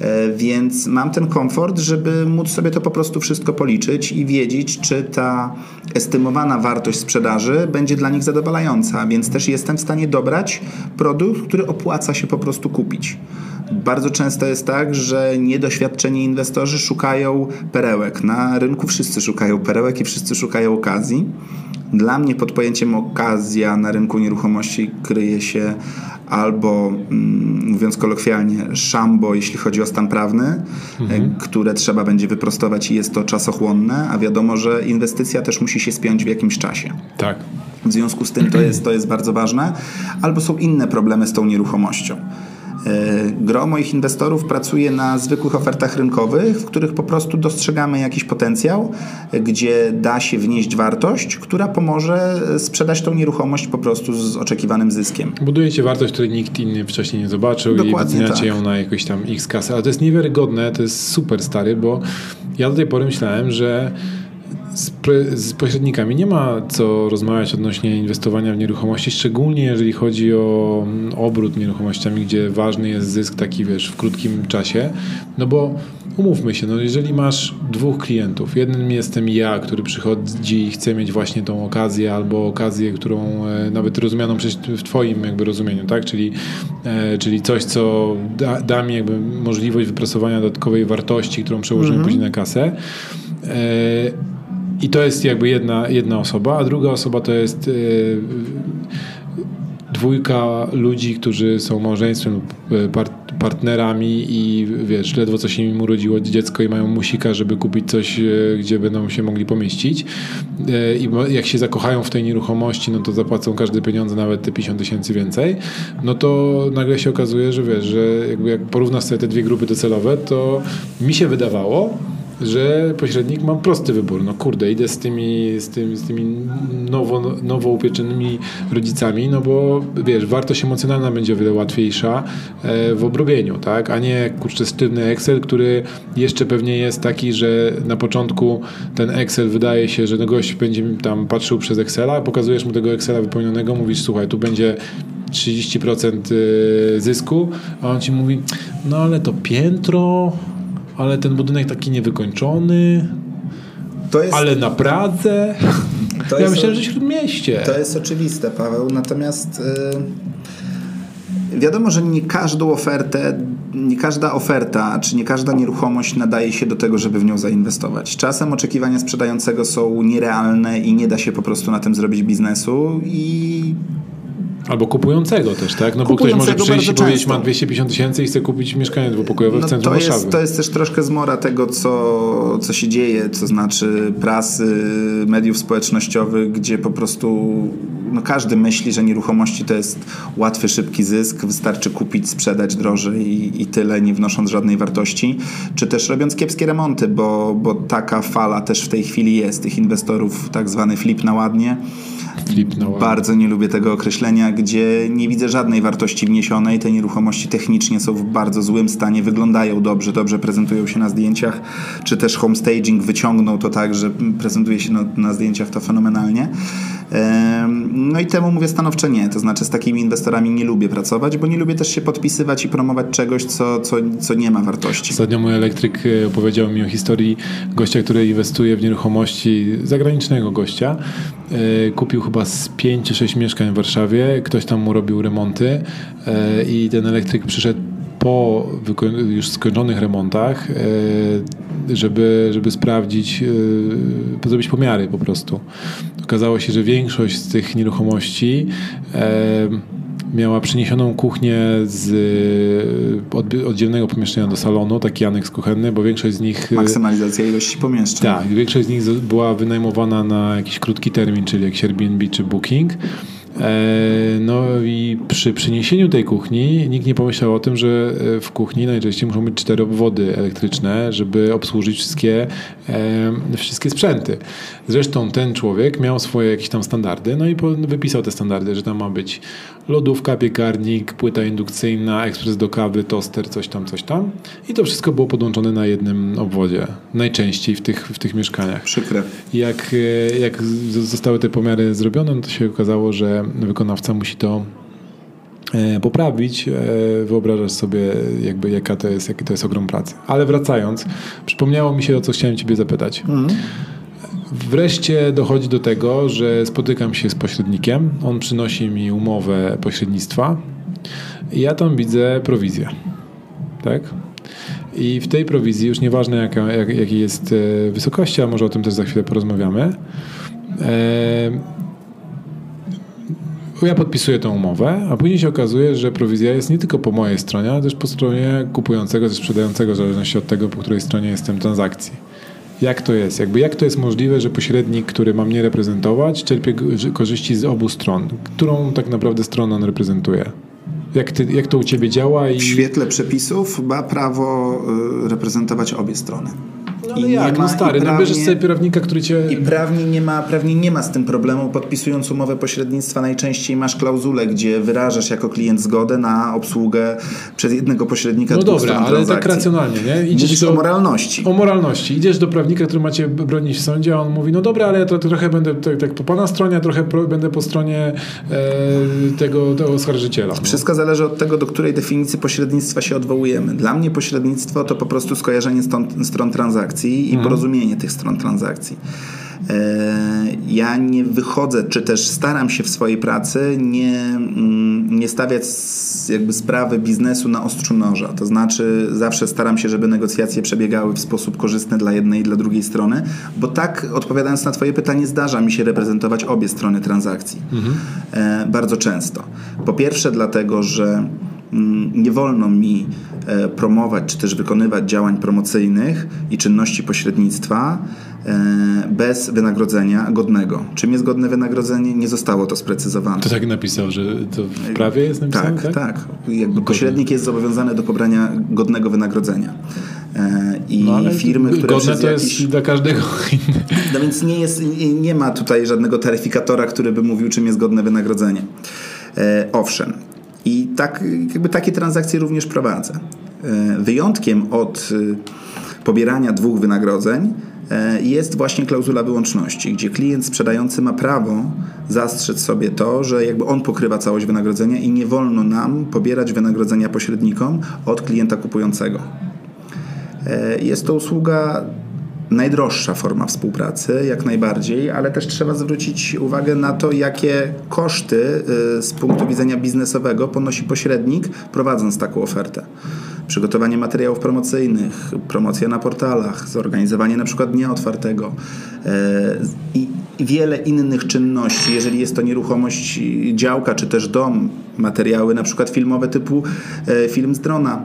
e, więc mam ten komfort, żeby móc sobie to po prostu wszystko policzyć i wiedzieć, czy ta estymowana wartość sprzedaży będzie dla nich zadowalająca, więc też jestem w stanie dobrać produkt, który opłaca się po prostu kupić. Bardzo często jest tak, że niedoświadczeni inwestorzy szukają perełek. Na rynku wszyscy szukają perełek i wszyscy szukają okazji. Dla mnie pod pojęciem okazja na rynku nieruchomości kryje się albo, mm, mówiąc kolokwialnie, szambo, jeśli chodzi o stan prawny, mhm. które trzeba będzie wyprostować i jest to czasochłonne, a wiadomo, że inwestycja też musi się spiąć w jakimś czasie. Tak. W związku z tym to jest, to jest bardzo ważne. Albo są inne problemy z tą nieruchomością. E, gro moich inwestorów pracuje na zwykłych ofertach rynkowych, w których po prostu dostrzegamy jakiś potencjał, gdzie da się wnieść wartość, która pomoże sprzedać tą nieruchomość po prostu z oczekiwanym zyskiem. Budujecie wartość, której nikt inny wcześniej nie zobaczył Dokładnie i wyceniacie tak. ją na jakąś tam x kasę, ale to jest niewiarygodne, to jest super stary, bo ja do tej pory myślałem, że z, z, pośrednikami nie ma co rozmawiać odnośnie inwestowania w nieruchomości, szczególnie jeżeli chodzi o mm, obrót nieruchomościami, gdzie ważny jest zysk taki, wiesz, w krótkim czasie. No bo umówmy się, no jeżeli masz dwóch klientów, jednym jestem ja, który przychodzi i chce mieć właśnie tą okazję, albo okazję, którą e, nawet rozumianą w twoim jakby rozumieniu, tak? Czyli, e, czyli coś, co da, da mi jakby możliwość wypracowania dodatkowej wartości, którą przełożymy -hmm. później na kasę. E, i to jest jakby jedna, jedna osoba, a druga osoba to jest yy, dwójka ludzi, którzy są małżeństwem lub e, part partnerami i wiesz, ledwo co się im urodziło dziecko i mają musika, żeby kupić coś, e, gdzie będą się mogli pomieścić. I jak się zakochają w tej nieruchomości, no to zapłacą każde pieniądze, nawet te 50 tysięcy więcej. No to nagle się okazuje, że wiesz, że jakby jak porównasz sobie te dwie grupy docelowe, to mi się wydawało, że pośrednik ma prosty wybór. No kurde, idę z tymi, z tymi, z tymi nowo, nowo upieczonymi rodzicami, no bo wiesz, wartość emocjonalna będzie o wiele łatwiejsza e, w obrobieniu, tak? A nie kurczę sztywny Excel, który jeszcze pewnie jest taki, że na początku ten Excel wydaje się, że gość będzie tam patrzył przez Excela, pokazujesz mu tego Excela wypełnionego, mówisz, słuchaj, tu będzie 30% y, zysku, a on ci mówi, no ale to piętro, ale ten budynek taki niewykończony, jest, ale na Pradze. ja jest, myślałem, że śródmieście. To jest oczywiste, Paweł, natomiast... Wiadomo, że nie każdą ofertę, nie każda oferta, czy nie każda nieruchomość nadaje się do tego, żeby w nią zainwestować. Czasem oczekiwania sprzedającego są nierealne i nie da się po prostu na tym zrobić biznesu i Albo kupującego też, tak? No bo ktoś może przyjść i powiedzieć, ma 250 tysięcy i chce kupić mieszkanie dwupokojowe no w centrum to Warszawy. Jest, to jest też troszkę zmora tego, co, co się dzieje, to znaczy prasy, mediów społecznościowych, gdzie po prostu no każdy myśli, że nieruchomości to jest łatwy, szybki zysk, wystarczy kupić, sprzedać drożej i, i tyle, nie wnosząc żadnej wartości, czy też robiąc kiepskie remonty, bo, bo taka fala też w tej chwili jest tych inwestorów, tak zwany flip na ładnie. Flip na ładnie. Bardzo nie lubię tego określenia, gdzie nie widzę żadnej wartości wniesionej. Te nieruchomości technicznie są w bardzo złym stanie, wyglądają dobrze, dobrze prezentują się na zdjęciach, czy też homestaging wyciągnął to tak, że prezentuje się na, na zdjęciach to fenomenalnie. No i temu mówię stanowcze nie. To znaczy z takimi inwestorami nie lubię pracować, bo nie lubię też się podpisywać i promować czegoś, co, co, co nie ma wartości. Ostatnio mój elektryk e, opowiedział mi o historii gościa, który inwestuje w nieruchomości, zagranicznego gościa. E, kupił chyba z 5 czy 6 mieszkań w Warszawie. Ktoś tam mu robił remonty e, i ten elektryk przyszedł po już skończonych remontach, żeby, żeby sprawdzić, zrobić pomiary po prostu. Okazało się, że większość z tych nieruchomości e, miała przyniesioną kuchnię z oddzielnego pomieszczenia do salonu, taki aneks kuchenny, bo większość z nich... E, Maksymalizacja ilości pomieszczeń. Tak, większość z nich była wynajmowana na jakiś krótki termin, czyli jakiś Airbnb czy Booking. E, no i przy przyniesieniu tej kuchni nikt nie pomyślał o tym, że e, w kuchni najczęściej muszą być cztery obwody elektryczne, żeby obsłużyć wszystkie, wszystkie sprzęty. Zresztą ten człowiek miał swoje jakieś tam standardy, no i wypisał te standardy, że tam ma być lodówka, piekarnik, płyta indukcyjna, ekspres do kawy, toster, coś tam, coś tam. I to wszystko było podłączone na jednym obwodzie. Najczęściej w tych, w tych mieszkaniach. Przykre. Jak, jak zostały te pomiary zrobione, no to się okazało, że wykonawca musi to e, poprawić, e, wyobrażasz sobie jakby jaka to jest, jaki to jest ogrom pracy. Ale wracając, przypomniało mi się o co chciałem ciebie zapytać. Mhm. Wreszcie dochodzi do tego, że spotykam się z pośrednikiem, on przynosi mi umowę pośrednictwa i ja tam widzę prowizję. Tak? I w tej prowizji, już nieważne jaka, jak, jakiej jest e, wysokości, a może o tym też za chwilę porozmawiamy, ja podpisuję tę umowę, a później się okazuje, że prowizja jest nie tylko po mojej stronie, ale też po stronie kupującego czy sprzedającego, w zależności od tego, po której stronie jestem transakcji. Jak to jest? Jakby jak to jest możliwe, że pośrednik, który ma mnie reprezentować, czerpie korzyści z obu stron? Którą tak naprawdę stronę on reprezentuje? Jak, ty, jak to u Ciebie działa? I... W świetle przepisów ma prawo y, reprezentować obie strony. Ale I jak? Ma, no stary, prawnie, no bierzesz sobie prawnika, który cię... I prawnie nie, ma, prawnie nie ma z tym problemu. Podpisując umowę pośrednictwa najczęściej masz klauzulę, gdzie wyrażasz jako klient zgodę na obsługę przez jednego pośrednika No dobra, ale transakcji. tak racjonalnie, nie? Idziesz Mówisz do, o moralności. O moralności. Idziesz do prawnika, który macie bronić w sądzie, a on mówi, no dobra, ale ja to, trochę będę tak, tak po pana stronie, a trochę będę po stronie e, tego, tego oskarżyciela. No. Wszystko zależy od tego, do której definicji pośrednictwa się odwołujemy. Dla mnie pośrednictwo to po prostu skojarzenie stron, stron transakcji transakcji i mhm. porozumienie tych stron transakcji. E, ja nie wychodzę, czy też staram się w swojej pracy nie, mm, nie stawiać jakby sprawy biznesu na ostrzu noża. To znaczy zawsze staram się, żeby negocjacje przebiegały w sposób korzystny dla jednej i dla drugiej strony, bo tak odpowiadając na twoje pytanie zdarza mi się reprezentować obie strony transakcji. Mhm. E, bardzo często. Po pierwsze dlatego, że nie wolno mi e, promować czy też wykonywać działań promocyjnych i czynności pośrednictwa e, bez wynagrodzenia godnego. Czym jest godne wynagrodzenie? Nie zostało to sprecyzowane. To tak napisał, że to w prawie jest napisane? Tak, tak. tak. Jakby pośrednik jest zobowiązany do pobrania godnego wynagrodzenia. E, I no, firmy, które godne to jakiś... jest dla każdego. No więc nie, jest, nie ma tutaj żadnego taryfikatora, który by mówił, czym jest godne wynagrodzenie. Owszem, i tak, jakby takie transakcje również prowadzę. E, wyjątkiem od e, pobierania dwóch wynagrodzeń e, jest właśnie klauzula wyłączności, gdzie klient sprzedający ma prawo zastrzec sobie to, że jakby on pokrywa całość wynagrodzenia i nie wolno nam pobierać wynagrodzenia pośrednikom od klienta kupującego. Jest to usługa najdroższa forma współpracy, jak najbardziej, ale też trzeba zwrócić uwagę na to, jakie koszty y, z punktu widzenia biznesowego ponosi pośrednik, prowadząc taką ofertę. Przygotowanie materiałów promocyjnych, promocja na portalach, zorganizowanie na przykład dnia otwartego y, i wiele innych czynności, jeżeli jest to nieruchomość działka czy też dom, materiały na przykład filmowe typu y, film z drona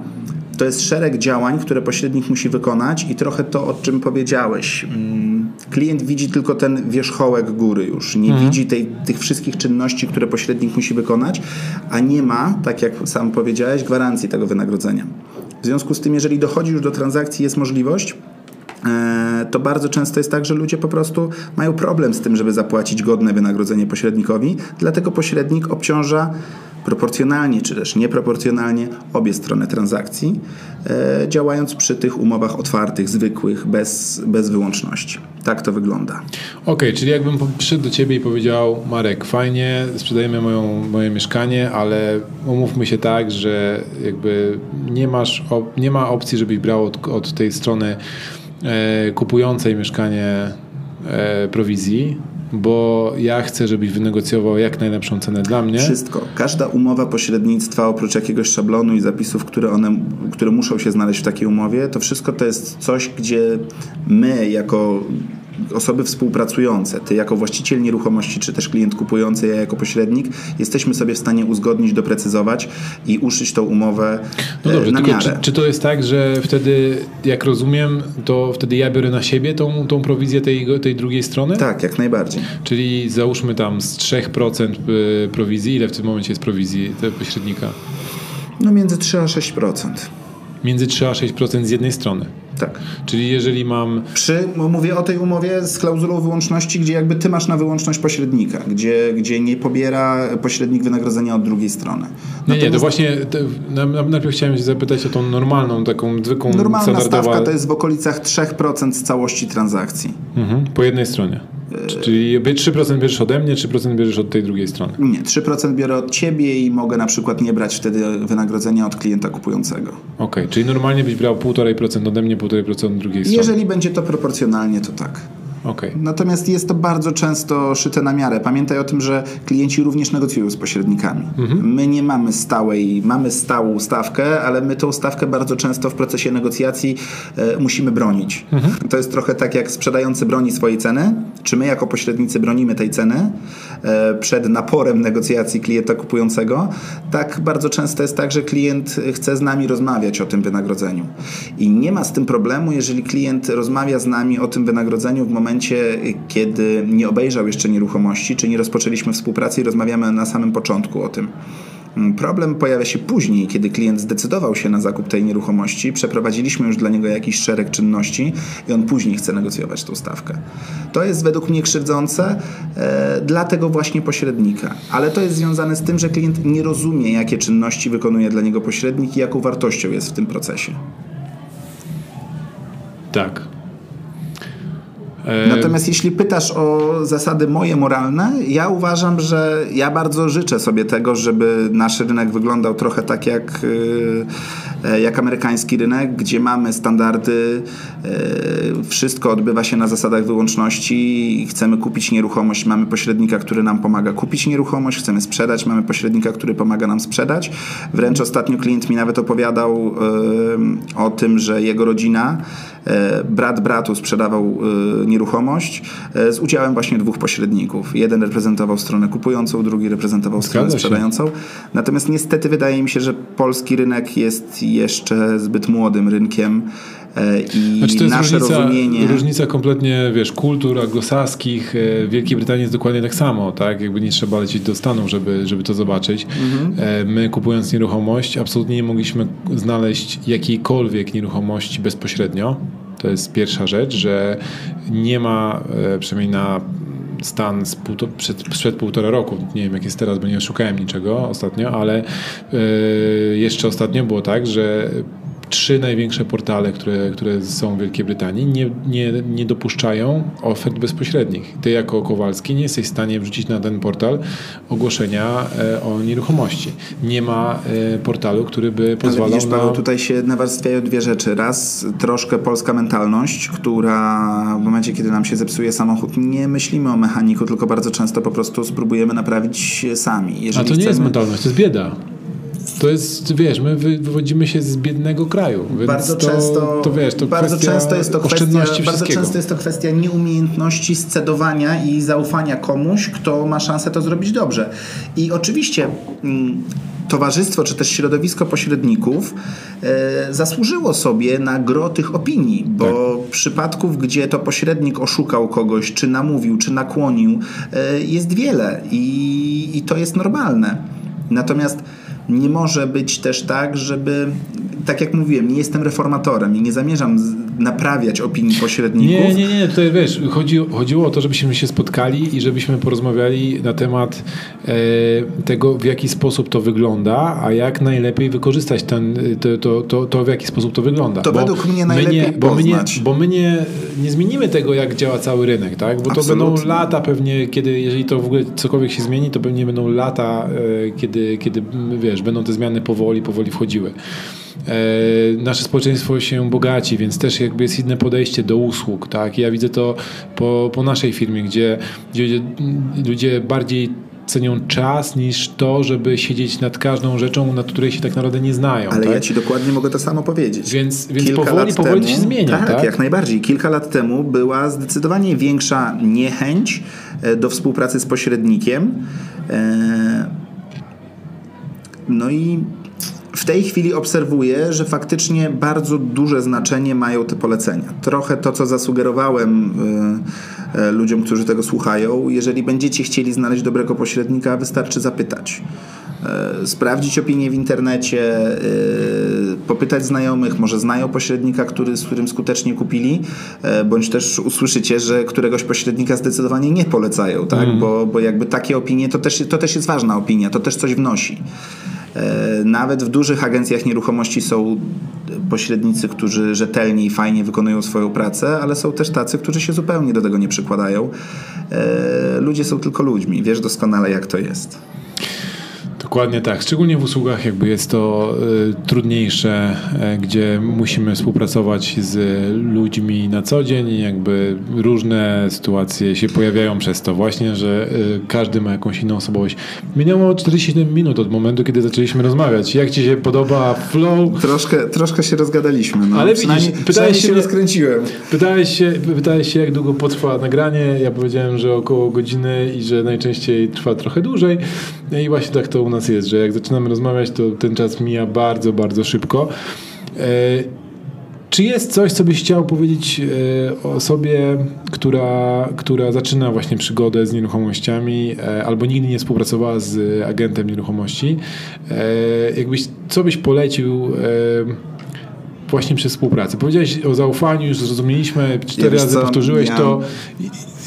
to jest szereg działań, które pośrednik musi wykonać i trochę to, o czym powiedziałeś. Mm, klient widzi tylko ten wierzchołek góry już, nie mhm. widzi tej, tych wszystkich czynności, które pośrednik musi wykonać, a nie ma, tak jak sam powiedziałeś, gwarancji tego wynagrodzenia. W związku z tym, jeżeli dochodzi już do transakcji, jest możliwość, e, to bardzo często jest tak, że ludzie po prostu mają problem z tym, żeby zapłacić godne wynagrodzenie pośrednikowi, dlatego pośrednik obciąża proporcjonalnie czy też nieproporcjonalnie obie strony transakcji, e, działając przy tych umowach otwartych, zwykłych, bez, bez wyłączności. Tak to wygląda. Okej, okay, czyli jakbym przyszedł do Ciebie i powiedział Marek, fajnie, sprzedajemy moją, moje mieszkanie, ale umówmy się tak, że jakby nie, masz, nie ma opcji, żebyś brał od, od tej strony e, kupującej mieszkanie e, prowizji, bo ja chcę, żebyś wynegocjował jak najlepszą cenę dla mnie. Wszystko. Każda umowa pośrednictwa, oprócz jakiegoś szablonu i zapisów, które, one, które muszą się znaleźć w takiej umowie, to wszystko to jest coś, gdzie my jako osoby współpracujące, ty jako właściciel nieruchomości, czy też klient kupujący, ja jako pośrednik, jesteśmy sobie w stanie uzgodnić, doprecyzować i uszyć tą umowę no dobrze, na miarę. Czy, czy, to jest tak, że wtedy, jak rozumiem, to wtedy ja biorę na siebie tą, tą prowizję tej, tej drugiej strony? Tak, jak najbardziej. Czyli załóżmy tam z 3% y, prowizji, ile w tym momencie jest prowizji pośrednika? No między 3 a 6% między 3 a 6% z jednej strony. Tak. Czyli jeżeli mam. Przy, mówię o tej umowie z klauzulą wyłączności, gdzie jakby ty masz na wyłączność pośrednika, gdzie, gdzie nie pobiera pośrednik wynagrodzenia od drugiej strony. Nie, nie, to właśnie to, najpierw chciałem się zapytać o tą normalną, taką zwykłą Normalna stawka to jest w okolicach 3% z całości transakcji. Mhm, po jednej stronie. Czyli 3% bierzesz ode mnie, 3% bierzesz od tej drugiej strony? Nie, 3% biorę od ciebie i mogę na przykład nie brać wtedy wynagrodzenia od klienta kupującego. Okej, okay, czyli normalnie byś brał 1,5% ode mnie, 1,5% od drugiej strony? Jeżeli będzie to proporcjonalnie, to tak. Okay. Natomiast jest to bardzo często szyte na miarę. Pamiętaj o tym, że klienci również negocjują z pośrednikami. Mhm. My nie mamy stałej, mamy stałą stawkę, ale my tą stawkę bardzo często w procesie negocjacji e, musimy bronić. Mhm. To jest trochę tak, jak sprzedający broni swojej ceny, czy my jako pośrednicy bronimy tej ceny e, przed naporem negocjacji klienta kupującego. Tak bardzo często jest tak, że klient chce z nami rozmawiać o tym wynagrodzeniu. I nie ma z tym problemu, jeżeli klient rozmawia z nami o tym wynagrodzeniu w momencie, momencie, kiedy nie obejrzał jeszcze nieruchomości, czy nie rozpoczęliśmy współpracy i rozmawiamy na samym początku o tym. Mm, problem pojawia się później, kiedy klient zdecydował się na zakup tej nieruchomości, przeprowadziliśmy już dla niego jakiś szereg czynności i on później chce negocjować tą stawkę. To jest według mnie krzywdzące e, dla tego właśnie pośrednika, ale to jest związane z tym, że klient nie rozumie, jakie czynności wykonuje dla niego pośrednik i jaką wartością jest w tym procesie. Tak. Natomiast jeśli pytasz o zasady moje moralne, ja uważam, że ja bardzo życzę sobie tego, żeby nasz rynek wyglądał trochę tak jak, y, jak amerykański rynek, gdzie mamy standardy, y, wszystko odbywa się na zasadach wyłączności, chcemy kupić nieruchomość, mamy pośrednika, który nam pomaga kupić nieruchomość, chcemy sprzedać, mamy pośrednika, który pomaga nam sprzedać. Wręcz ostatnio klient mi nawet opowiadał y, o tym, że jego rodzina, brat bratu sprzedawał nieruchomość e, z udziałem właśnie dwóch pośredników. Jeden reprezentował stronę kupującą, drugi reprezentował stronę sprzedającą. Natomiast niestety wydaje mi się, że polski rynek jest jeszcze zbyt młodym rynkiem e, i znaczy to jest nasze różnica, rozumienie... różnica kompletnie, wiesz, kultur anglosaskich. E, w Wielkiej Brytanii jest dokładnie tak samo, tak? Jakby nie trzeba lecieć do Stanów, żeby, żeby to zobaczyć. Mhm. My kupując nieruchomość absolutnie nie mogliśmy znaleźć jakiejkolwiek nieruchomości bezpośrednio. To jest pierwsza rzecz, że nie ma, e, przynajmniej na stan półto, przed, przed półtora roku, nie wiem jak jest teraz, bo nie szukałem niczego ostatnio, ale yy, jeszcze ostatnio było tak, że trzy największe portale, które, które są w Wielkiej Brytanii, nie, nie, nie dopuszczają ofert bezpośrednich. Ty jako Kowalski nie jesteś w stanie wrzucić na ten portal ogłoszenia e, o nieruchomości. Nie ma e, portalu, który by pozwalał Ale widzisz, na... Paweł, tutaj się nawarstwiają dwie rzeczy. Raz, troszkę polska mentalność, która w momencie, kiedy nam się zepsuje samochód, nie myślimy o mechaniku, tylko bardzo często po prostu spróbujemy naprawić sami. A Jeżeli to nie jest chcemy- mentalność, to jest bieda. To jest, wiesz, my wy- wywodzimy się z biednego kraju, więc Bardzo to, często, to wiesz, to bardzo często jest to kwestia, bardzo często jest to kwestia nieumiejętności scedowania i zaufania komuś, kto ma szansę to zrobić dobrze. I oczywiście mm, towarzystwo czy też środowisko pośredników e, zasłużyło sobie na gro tych opinii, bo Tak. przypadków, gdzie to pośrednik oszukał kogoś, czy namówił, czy nakłonił, e, jest wiele i, i to jest normalne. Natomiast nie może być też tak, żeby, tak jak mówiłem, nie jestem reformatorem i nie zamierzam naprawiać opinii pośredników. Nie, nie, nie, tutaj wiesz, chodzi, chodziło o to, żebyśmy się spotkali i żebyśmy porozmawiali na temat e, tego, w jaki sposób to wygląda, a jak najlepiej wykorzystać ten, to, to, to, to w jaki sposób to wygląda. To według mnie najlepiej my nie, bo my, nie, poznać. bo my nie, nie zmienimy tego, jak działa cały rynek, tak? Bo to Absolutnie. będą lata pewnie, kiedy, jeżeli to w ogóle cokolwiek się zmieni, to pewnie będą lata, e, kiedy, kiedy wiesz, będą te zmiany powoli, powoli wchodziły. E, nasze społeczeństwo się bogaci, więc też jakby jest inne podejście do usług, tak? Ja widzę to po, po naszej firmie, gdzie, gdzie ludzie- bardziej cenią czas niż to, żeby siedzieć nad każdą rzeczą, nad której się tak naprawdę nie znają. Ale tak? ja ci dokładnie mogę to samo powiedzieć. Więc- więc Kilka powoli, powoli temu, się zmienia, Tak, tak? jak najbardziej. Kilka lat temu była zdecydowanie większa niechęć e, do współpracy z pośrednikiem. E, No i w tej chwili obserwuję, że faktycznie bardzo duże znaczenie mają te polecenia. Trochę to, co zasugerowałem y, y, ludziom, którzy tego słuchają. Jeżeli będziecie chcieli znaleźć dobrego pośrednika, wystarczy zapytać. Y, Sprawdzić opinię w internecie, y, popytać znajomych, może znają pośrednika, który, z którym skutecznie kupili, y, bądź też usłyszycie, że któregoś pośrednika zdecydowanie nie polecają, tak? Bo, bo jakby takie opinie to też, to też jest ważna opinia, to też coś wnosi. E, Nawet w dużych agencjach nieruchomości są pośrednicy, którzy rzetelnie i fajnie wykonują swoją pracę, ale są też tacy, którzy się zupełnie do tego nie przykładają. E, Ludzie są tylko ludźmi, wiesz doskonale jak to jest. Dokładnie tak. Szczególnie w usługach jakby jest to y, trudniejsze, y, gdzie musimy współpracować z ludźmi na co dzień i jakby różne sytuacje się pojawiają przez to właśnie, że y, każdy ma jakąś inną osobowość. Minęło 47 minut od momentu, kiedy zaczęliśmy rozmawiać. Jak Ci się podoba flow? Troszkę, troszkę się rozgadaliśmy. No. Ale widzisz, Przynajmniej- pytałeś przynajmniej się się rozkręciłem. Pytałeś się, pytałeś się, jak długo potrwa nagranie. Ja powiedziałem, że około godziny i że najczęściej trwa trochę dłużej. No I właśnie tak to u nas jest, że jak zaczynamy rozmawiać, to ten czas mija bardzo, bardzo szybko. E, czy jest coś, co byś chciał powiedzieć e, osobie, która, która zaczyna właśnie przygodę z nieruchomościami e, albo nigdy nie współpracowała z agentem nieruchomości? Jakbyś, co byś polecił właśnie przez współpracę? Powiedziałeś o zaufaniu, już zrozumieliśmy, cztery wiesz razy co, powtórzyłeś ja- to.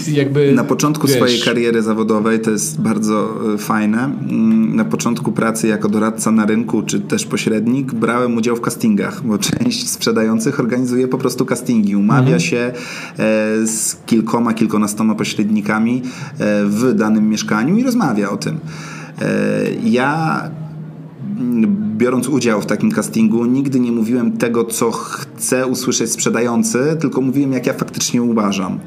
Jakby, Na początku wiesz, swojej kariery zawodowej to jest bardzo e, fajne. Mm, Na początku pracy jako doradca na rynku czy też pośrednik brałem udział w castingach, bo część sprzedających organizuje po prostu castingi. Umawia Mhm. się e, z kilkoma, kilkunastoma pośrednikami e, w danym mieszkaniu i rozmawia o tym. Ja biorąc udział w takim castingu, nigdy nie mówiłem tego, co chcę usłyszeć sprzedający, tylko mówiłem, jak ja faktycznie uważam.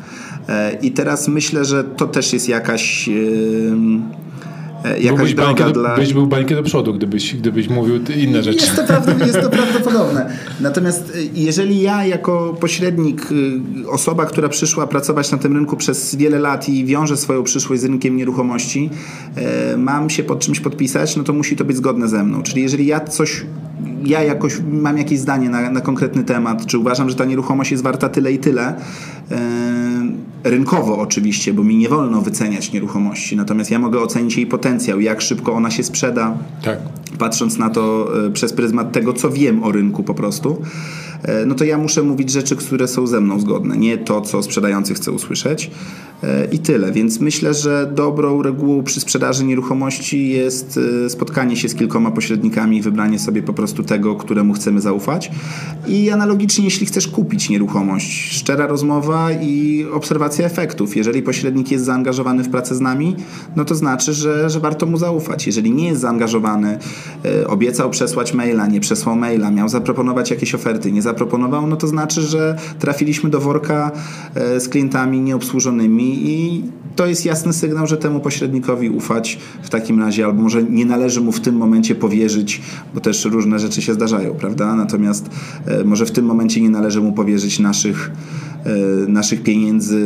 E, I teraz myślę, że to też jest jakaś. E, Jakaś byłbyś droga bańkę dla. byś był bańkę do przodu, gdybyś, gdybyś mówił inne rzeczy. Jest to, jest to prawdopodobne. Natomiast y, jeżeli ja jako pośrednik, y, osoba, która przyszła pracować na tym rynku przez wiele lat i wiąże swoją przyszłość z rynkiem nieruchomości, e, mam się pod czymś podpisać, no to musi to być zgodne ze mną. Czyli jeżeli ja coś, ja jakoś mam jakieś zdanie na, na konkretny temat, czy uważam, że ta nieruchomość jest warta tyle i tyle, e, rynkowo oczywiście, bo mi nie wolno wyceniać nieruchomości, natomiast ja mogę ocenić jej potencjał, jak szybko ona się sprzeda, Tak. patrząc na to e, przez pryzmat tego, co wiem o rynku po prostu, no to ja muszę mówić rzeczy, które są ze mną zgodne, nie to, co sprzedający chce usłyszeć. E, I tyle. Więc myślę, że dobrą regułą przy sprzedaży nieruchomości jest e, spotkanie się z kilkoma pośrednikami wybranie sobie po prostu tego, któremu chcemy zaufać. I analogicznie, jeśli chcesz kupić nieruchomość, szczera rozmowa i obserwacja efektów. Jeżeli pośrednik jest zaangażowany w pracę z nami, no to znaczy, że, że warto mu zaufać. Jeżeli nie jest zaangażowany, e, obiecał przesłać maila, nie przesłał maila, miał zaproponować jakieś oferty, nie zaproponował, no to znaczy, że trafiliśmy do worka z klientami nieobsłużonymi i to jest jasny sygnał, że temu pośrednikowi ufać w takim razie, albo może nie należy mu w tym momencie powierzyć, bo też różne rzeczy się zdarzają, prawda? Natomiast e, może w tym momencie nie należy mu powierzyć naszych, e, naszych pieniędzy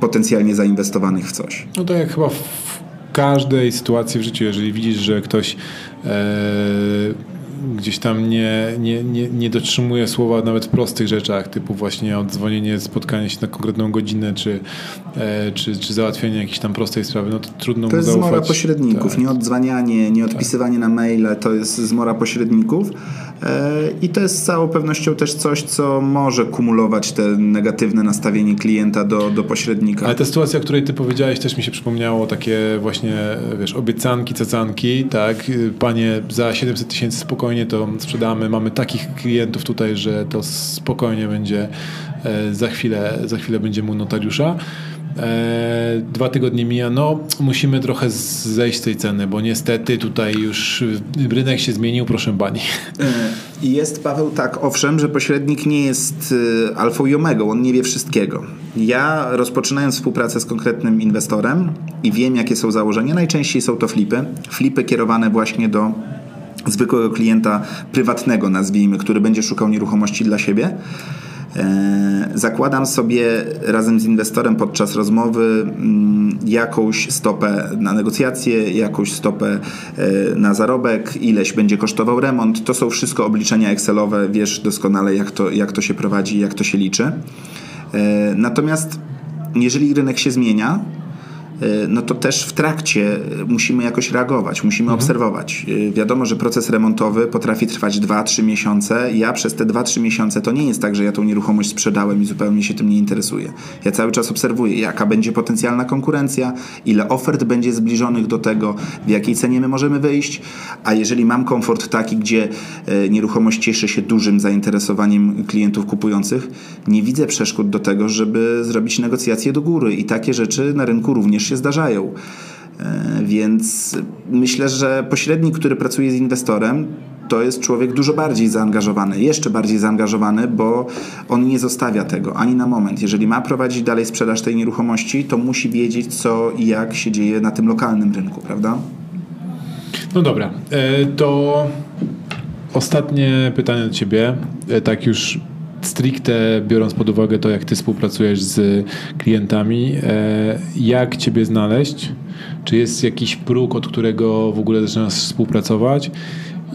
potencjalnie zainwestowanych w coś. No to jak chyba w każdej sytuacji w życiu, jeżeli widzisz, że ktoś e, gdzieś tam nie, nie, nie, nie dotrzymuje słowa nawet w prostych rzeczach, typu właśnie odzwonienie, spotkanie się na konkretną godzinę, czy, e, czy, czy załatwienie jakiejś tam prostej sprawy, no to trudno to mu zaufać. To jest zmora pośredników, tak. nie odzwanianie, nie odpisywanie tak. na maile, to jest zmora pośredników i to jest z całą pewnością też coś, co może kumulować te negatywne nastawienie klienta do, do pośrednika. Ale ta sytuacja, o której ty powiedziałeś, też mi się przypomniało takie właśnie, wiesz, obiecanki, cacanki, tak, panie za 700 tysięcy spokojnie to sprzedamy. Mamy takich klientów tutaj, że to spokojnie będzie e, za chwilę, za chwilę będzie mu notariusza. E, dwa tygodnie mija, no musimy trochę zejść z tej ceny, bo niestety tutaj już rynek się zmienił, proszę pani. E, jest, Paweł, tak, owszem, że pośrednik nie jest alfą i on nie wie wszystkiego. Ja rozpoczynając współpracę z konkretnym inwestorem i wiem, jakie są założenia, najczęściej są to flipy. Flipy kierowane właśnie do zwykłego klienta prywatnego, nazwijmy, który będzie szukał nieruchomości dla siebie. E, zakładam sobie razem z inwestorem podczas rozmowy mm, jakąś stopę na negocjacje, jakąś stopę e, na zarobek, ileś będzie kosztował remont. To są wszystko obliczenia Excelowe, wiesz doskonale jak to, jak to się prowadzi, jak to się liczy. E, natomiast jeżeli rynek się zmienia, no to też w trakcie musimy jakoś reagować, musimy mhm. obserwować. E, wiadomo, że proces remontowy potrafi trwać 2-3 miesiące. Ja przez te 2-3 miesiące to nie jest tak, że ja tą nieruchomość sprzedałem i zupełnie się tym nie interesuję. Ja cały czas obserwuję, jaka będzie potencjalna konkurencja, ile ofert będzie zbliżonych do tego, w jakiej cenie my możemy wyjść, a jeżeli mam komfort taki, gdzie e, nieruchomość cieszy się dużym zainteresowaniem klientów kupujących, nie widzę przeszkód do tego, żeby zrobić negocjacje do góry i takie rzeczy na rynku również się zdarzają. E, więc myślę, że pośrednik, który pracuje z inwestorem, to jest człowiek dużo bardziej zaangażowany, jeszcze bardziej zaangażowany, bo on nie zostawia tego ani na moment. Jeżeli ma prowadzić dalej sprzedaż tej nieruchomości, to musi wiedzieć, co i jak się dzieje na tym lokalnym rynku, prawda? No dobra, e, to ostatnie pytanie do Ciebie. E, tak już stricte biorąc pod uwagę to, jak ty współpracujesz z klientami, e, jak ciebie znaleźć? Czy jest jakiś próg, od którego w ogóle zaczynasz współpracować?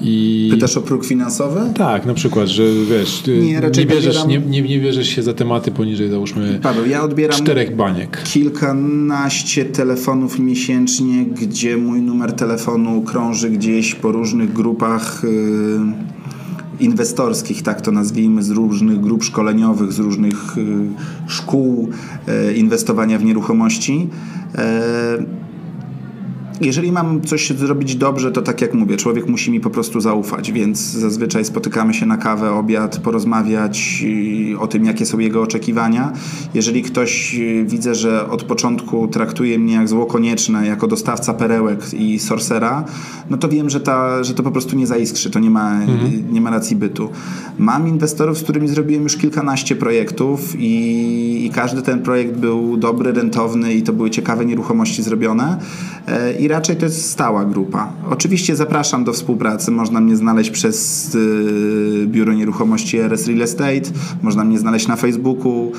I... Pytasz o próg finansowy? Tak, na przykład, że wiesz, nie, nie, bierzesz, nie, nie, nie bierzesz się za tematy poniżej załóżmy Paweł, ja odbieram czterech baniek. Kilkanaście telefonów miesięcznie, gdzie mój numer telefonu krąży gdzieś po różnych grupach. Yy inwestorskich, tak to nazwijmy, z różnych grup szkoleniowych, z różnych y, szkół y, inwestowania w nieruchomości. Y, jeżeli mam coś zrobić dobrze, to tak jak mówię, człowiek musi mi po prostu zaufać, więc zazwyczaj spotykamy się na kawę, obiad, porozmawiać o tym, jakie są jego oczekiwania. Jeżeli ktoś y, widzę, że od początku traktuje mnie jak zło konieczne, jako dostawca perełek i sorcera, no to wiem, że, ta, że to po prostu nie zaiskrzy, to nie ma, mhm. nie ma racji bytu. Mam inwestorów, z którymi zrobiłem już kilkanaście projektów i, i każdy ten projekt był dobry, rentowny i to były ciekawe nieruchomości zrobione. E, I raczej to jest stała grupa. Oczywiście zapraszam do współpracy. Można mnie znaleźć przez y, Biuro Nieruchomości RS Real Estate, można mnie znaleźć na Facebooku,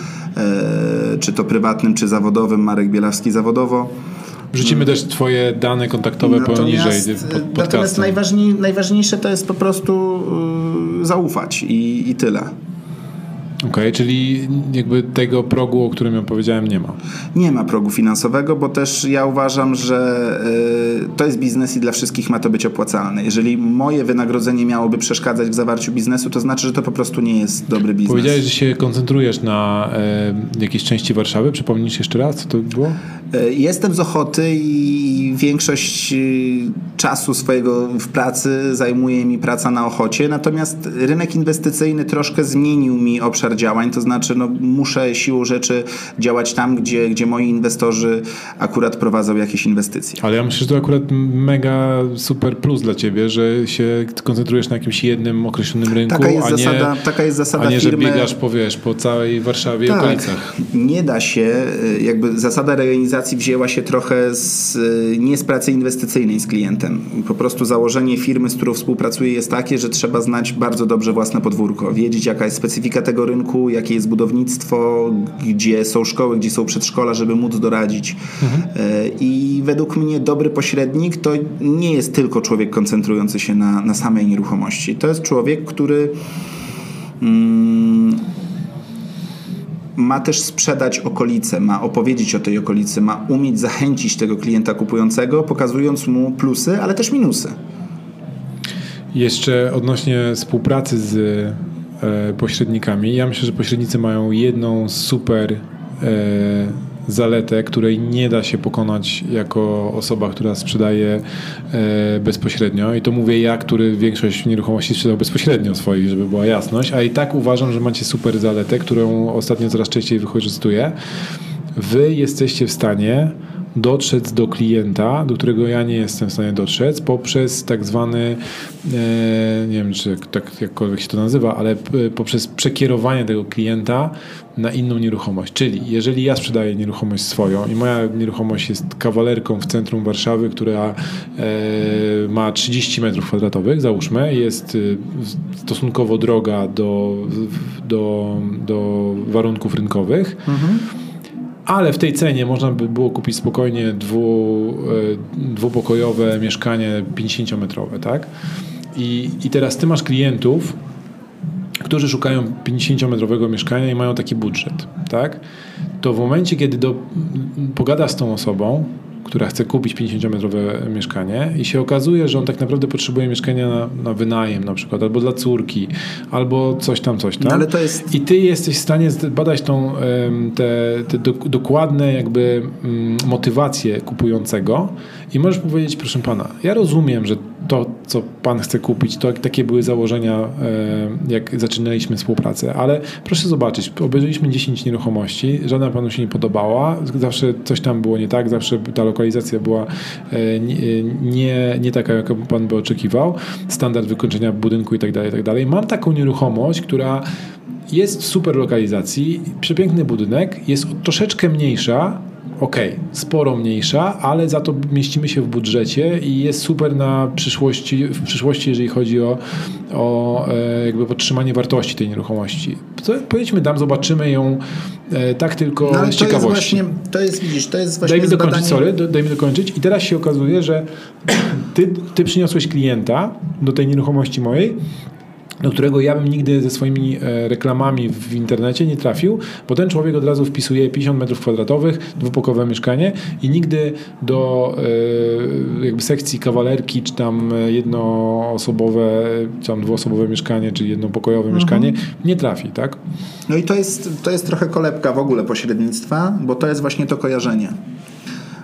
y, czy to prywatnym, czy zawodowym, Marek Bielawski zawodowo. Wrzucimy też Twoje dane kontaktowe natomiast, poniżej pod Natomiast najważniej, najważniejsze to jest po prostu y, zaufać i, i tyle. Okej, okay, czyli jakby tego progu, o którym ja powiedziałem, nie ma. Nie ma progu finansowego, bo też ja uważam, że y, to jest biznes i dla wszystkich ma to być opłacalne. Jeżeli moje wynagrodzenie miałoby przeszkadzać w zawarciu biznesu, to znaczy, że to po prostu nie jest dobry biznes. Powiedziałeś, że się koncentrujesz na y, jakiejś części Warszawy. Przypomnisz jeszcze raz, co to było? Y, jestem z Ochoty i większość czasu swojego w pracy zajmuje mi praca na Ochocie, natomiast rynek inwestycyjny troszkę zmienił mi obszar działań, to znaczy no, muszę siłą rzeczy działać tam, gdzie, gdzie moi inwestorzy akurat prowadzą jakieś inwestycje. Ale ja myślę, że to akurat mega super plus dla ciebie, że się koncentrujesz na jakimś jednym określonym rynku, taka jest a, nie, zasada, taka jest zasada a nie, firmy. że biegasz po, wiesz, po całej Warszawie i tak, okolicach. Nie da się, jakby zasada reorganizacji wzięła się trochę z, nie z pracy inwestycyjnej z klientem. Po prostu założenie firmy, z którą współpracuję jest takie, że trzeba znać bardzo dobrze własne podwórko, wiedzieć jaka jest specyfika tego rynku, jakie jest budownictwo, gdzie są szkoły, gdzie są przedszkola, żeby móc doradzić. Mhm. I według mnie dobry pośrednik to nie jest tylko człowiek koncentrujący się na, na samej nieruchomości. To jest człowiek, który mm, ma też sprzedać okolice, ma opowiedzieć o tej okolicy, ma umieć zachęcić tego klienta kupującego, pokazując mu plusy, ale też minusy. Jeszcze odnośnie współpracy z e, pośrednikami. Ja myślę, że pośrednicy mają jedną super e, zaletę, której nie da się pokonać jako osoba, która sprzedaje e, bezpośrednio. I to mówię ja, który większość nieruchomości sprzedał bezpośrednio swoich, żeby była jasność. A i tak uważam, że macie super zaletę, którą ostatnio coraz częściej wykorzystuję. Wy jesteście w stanie dotrzeć do klienta, do którego ja nie jestem w stanie dotrzeć, poprzez tak zwany, e, nie wiem czy tak jakkolwiek się to nazywa, ale poprzez przekierowanie tego klienta na inną nieruchomość. Czyli jeżeli ja sprzedaję nieruchomość swoją i moja nieruchomość jest kawalerką w centrum Warszawy, która e, ma 30 metrów kwadratowych, załóżmy, jest e, stosunkowo droga do, do, do warunków rynkowych, mhm ale w tej cenie można by było kupić spokojnie dwu, e, dwupokojowe mieszkanie 50-metrowe, tak? I, I teraz ty masz klientów, którzy szukają 50-metrowego mieszkania i mają taki budżet, tak? To w momencie, kiedy do, pogada z tą osobą, która chce kupić 50-metrowe mieszkanie i się okazuje, że on tak naprawdę potrzebuje mieszkania na, na wynajem na przykład, albo dla córki, albo coś tam, coś tam. No, ale to jest... I ty jesteś w stanie badać tą, te, te dokładne jakby mm, motywacje kupującego i możesz powiedzieć, proszę pana, ja rozumiem, że to, co pan chce kupić, to takie były założenia, jak zaczynaliśmy współpracę, ale proszę zobaczyć, obejrzeliśmy 10 nieruchomości, żadna panu się nie podobała, zawsze coś tam było nie tak, zawsze ta lokalizacja była e, nie, nie taka, jaką pan by oczekiwał, standard wykończenia budynku i tak dalej, tak dalej. Mam taką nieruchomość, która jest w super lokalizacji, przepiękny budynek, jest troszeczkę mniejsza, ok, sporo mniejsza, ale za to mieścimy się w budżecie i jest super na przyszłości, w przyszłości, jeżeli chodzi o, o e, jakby podtrzymanie wartości tej nieruchomości. To powiedzmy tam, zobaczymy ją e, tak tylko no, z ciekawości. Jest właśnie, to jest, widzisz, to jest właśnie Daj mi dokończyć, sorry, daj mi dokończyć. I teraz się okazuje, że ty, ty przyniosłeś klienta do tej nieruchomości mojej, do którego ja bym nigdy ze swoimi e, reklamami w internecie nie trafił, bo ten człowiek od razu wpisuje 50 metrów kwadratowych, dwupokowe mieszkanie i nigdy do e, jakby sekcji kawalerki, czy tam jednoosobowe, czy tam dwuosobowe mieszkanie, czy jednopokojowe mhm. mieszkanie nie trafi, tak? No i to jest, to jest trochę kolebka w ogóle pośrednictwa, bo to jest właśnie to kojarzenie.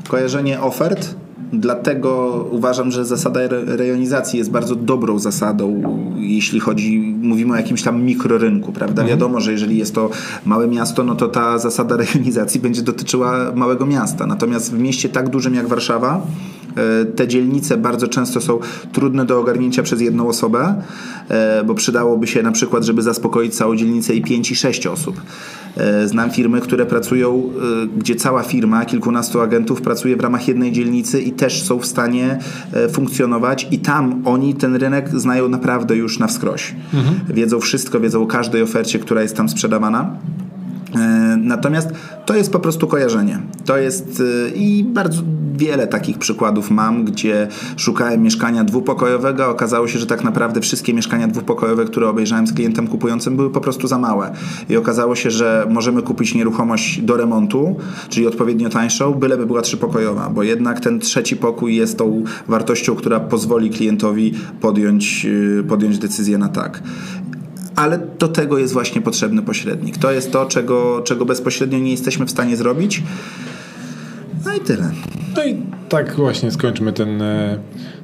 Kojarzenie ofert Dlatego uważam, że zasada rejonizacji jest bardzo dobrą zasadą, jeśli chodzi, mówimy o jakimś tam mikrorynku, prawda? Mhm. Wiadomo, że jeżeli jest to małe miasto, no to ta zasada rejonizacji będzie dotyczyła małego miasta. Natomiast w mieście tak dużym jak Warszawa, te dzielnice bardzo często są trudne do ogarnięcia przez jedną osobę, e, bo przydałoby się na przykład, żeby zaspokoić całą dzielnicę i 5 i 6 osób. E, znam firmy, które pracują, e, gdzie cała firma, kilkunastu agentów pracuje w ramach jednej dzielnicy i też są w stanie e, funkcjonować i tam oni ten rynek znają naprawdę już na wskroś. Mhm. Wiedzą wszystko, wiedzą o każdej ofercie, która jest tam sprzedawana. Natomiast to jest po prostu kojarzenie. To jest i bardzo wiele takich przykładów mam, gdzie szukałem mieszkania dwupokojowego, a okazało się, że tak naprawdę wszystkie mieszkania dwupokojowe, które obejrzałem z klientem kupującym, były po prostu za małe. I okazało się, że możemy kupić nieruchomość do remontu, czyli odpowiednio tańszą, byleby była trzypokojowa, bo jednak ten trzeci pokój jest tą wartością, która pozwoli klientowi podjąć, yy, podjąć decyzję na tak ale do tego jest właśnie potrzebny pośrednik. To jest to, czego, czego bezpośrednio nie jesteśmy w stanie zrobić. No i tyle. No i tak właśnie skończmy ten, e,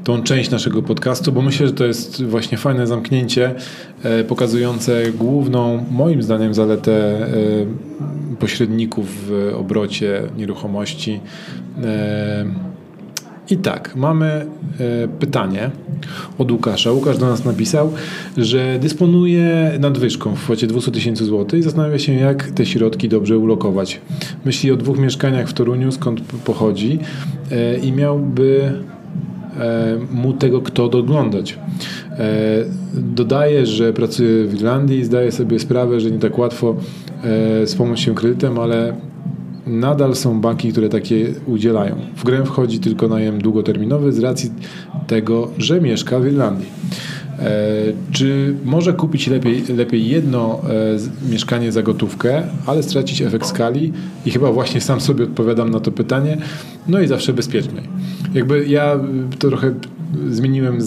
tą część naszego podcastu, bo myślę, że to jest właśnie fajne zamknięcie e, pokazujące główną, moim zdaniem, zaletę e, pośredników w obrocie nieruchomości. I tak, mamy e, pytanie od Łukasza. Łukasz do nas napisał, że dysponuje nadwyżką w kwocie 200 tysięcy złotych i zastanawia się, jak te środki dobrze ulokować. Myśli o dwóch mieszkaniach w Toruniu, skąd pochodzi e, i miałby e, mu tego kto doglądać. Dodaje, że pracuje w Irlandii i zdaje sobie sprawę, że nie tak łatwo wspomóc się kredytem, ale nadal są banki, które takie udzielają. W grę wchodzi tylko najem długoterminowy z racji tego, że mieszka w Irlandii. E, czy może kupić lepiej, lepiej jedno e, mieszkanie za gotówkę, ale stracić efekt skali? I chyba właśnie sam sobie odpowiadam na to pytanie. No i zawsze bezpieczniej. Jakby ja to trochę zmieniłem z,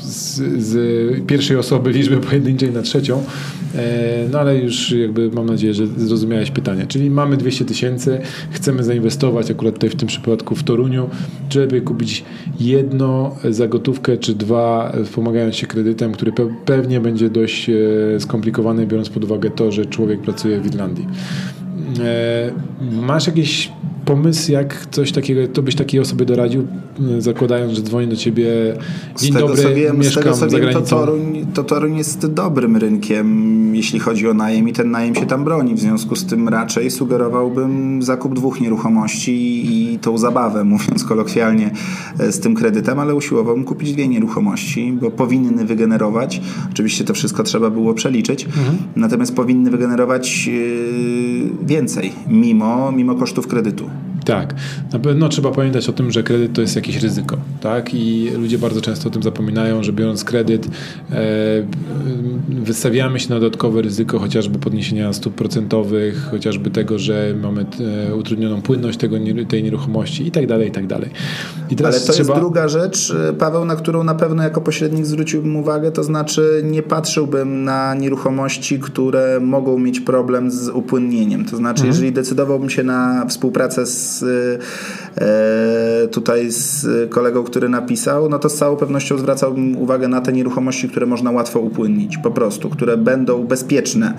z, z, pierwszej osoby liczby pojedynczej na trzecią, e, no ale już jakby mam nadzieję, że zrozumiałeś pytanie. Czyli mamy 200 tysięcy, chcemy zainwestować akurat tutaj w tym przypadku w Toruniu, lepiej kupić jedno za gotówkę, czy dwa wspomagając się kredytem, który pewnie będzie dość e, skomplikowany, biorąc pod uwagę to, że człowiek pracuje w Irlandii. E, masz jakieś pomysł, jak coś takiego, to byś takiej osobie doradził, zakładając, że dzwoni do ciebie dzień z dobry, co wiem, mieszkam z tego, co za granicą. To Toruń, to Toruń jest dobrym rynkiem, jeśli chodzi o najem i ten najem się tam broni. W związku z tym raczej sugerowałbym zakup dwóch nieruchomości i tą zabawę, mówiąc kolokwialnie, e, z tym kredytem, ale usiłowałbym kupić dwie nieruchomości, bo powinny wygenerować, oczywiście to wszystko trzeba było przeliczyć, mhm. natomiast powinny wygenerować e, więcej, mimo, mimo kosztów kredytu. Tak, na pewno trzeba pamiętać o tym, że kredyt to jest jakieś ryzyko, tak? I ludzie bardzo często o tym zapominają, że biorąc kredyt e, wystawiamy się na dodatkowe ryzyko, chociażby podniesienia stóp procentowych, chociażby tego, że mamy e, utrudnioną płynność tego, tej nieruchomości i tak dalej, i tak dalej. I teraz Ale to trzeba... jest druga rzecz, Paweł, na którą na pewno jako pośrednik zwróciłbym uwagę, to znaczy nie patrzyłbym na nieruchomości, które mogą mieć problem z upłynnieniem. To znaczy, mhm. jeżeli decydowałbym się na współpracę z E, tutaj z kolegą, który napisał, no to z całą pewnością zwracałbym uwagę na te nieruchomości, które można łatwo upłynnić, po prostu, które będą bezpieczne,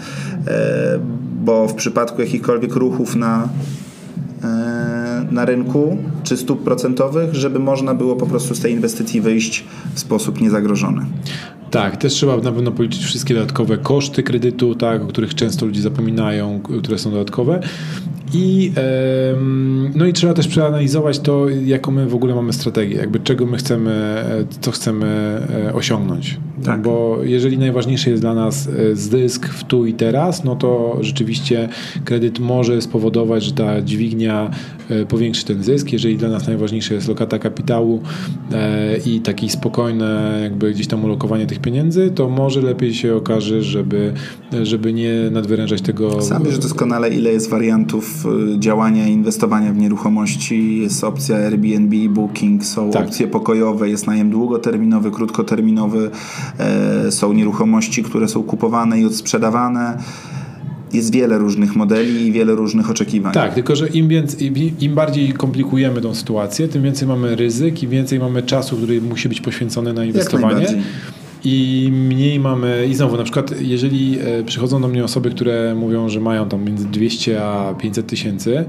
e, bo w przypadku jakichkolwiek ruchów na e, na rynku czy stóp procentowych, żeby można było po prostu z tej inwestycji wyjść w sposób niezagrożony. Tak, też trzeba na pewno policzyć wszystkie dodatkowe koszty kredytu, tak, o których często ludzie zapominają, które są dodatkowe. I, no i trzeba też przeanalizować to, jaką my w ogóle mamy strategię, jakby czego my chcemy, co chcemy e, osiągnąć. Tak. Bo jeżeli najważniejszy jest dla nas e, zysk w tu i teraz, no to rzeczywiście kredyt może spowodować, że ta dźwignia e, powiększy ten zysk. Jeżeli dla nas najważniejsza jest lokata kapitału i taki spokojne jakby gdzieś tam ulokowanie tych pieniędzy, to może lepiej się okaże, żeby, żeby nie nadwyrężać tego. Sam wiesz doskonale, ile jest wariantów Y, działania i inwestowania w nieruchomości. Jest opcja Airbnb, Booking, są tak. opcje pokojowe, jest najem długoterminowy, krótkoterminowy, e, są nieruchomości, które są kupowane i odsprzedawane jest wiele różnych modeli i wiele różnych oczekiwań. Tak, tylko że im, więcej, im bardziej komplikujemy tą sytuację, tym więcej mamy ryzyk i więcej mamy czasu, który musi być poświęcony na inwestowanie i mniej mamy, i znowu na przykład jeżeli e, przychodzą do mnie osoby, które mówią, że mają tam między 200 a 500 tysięcy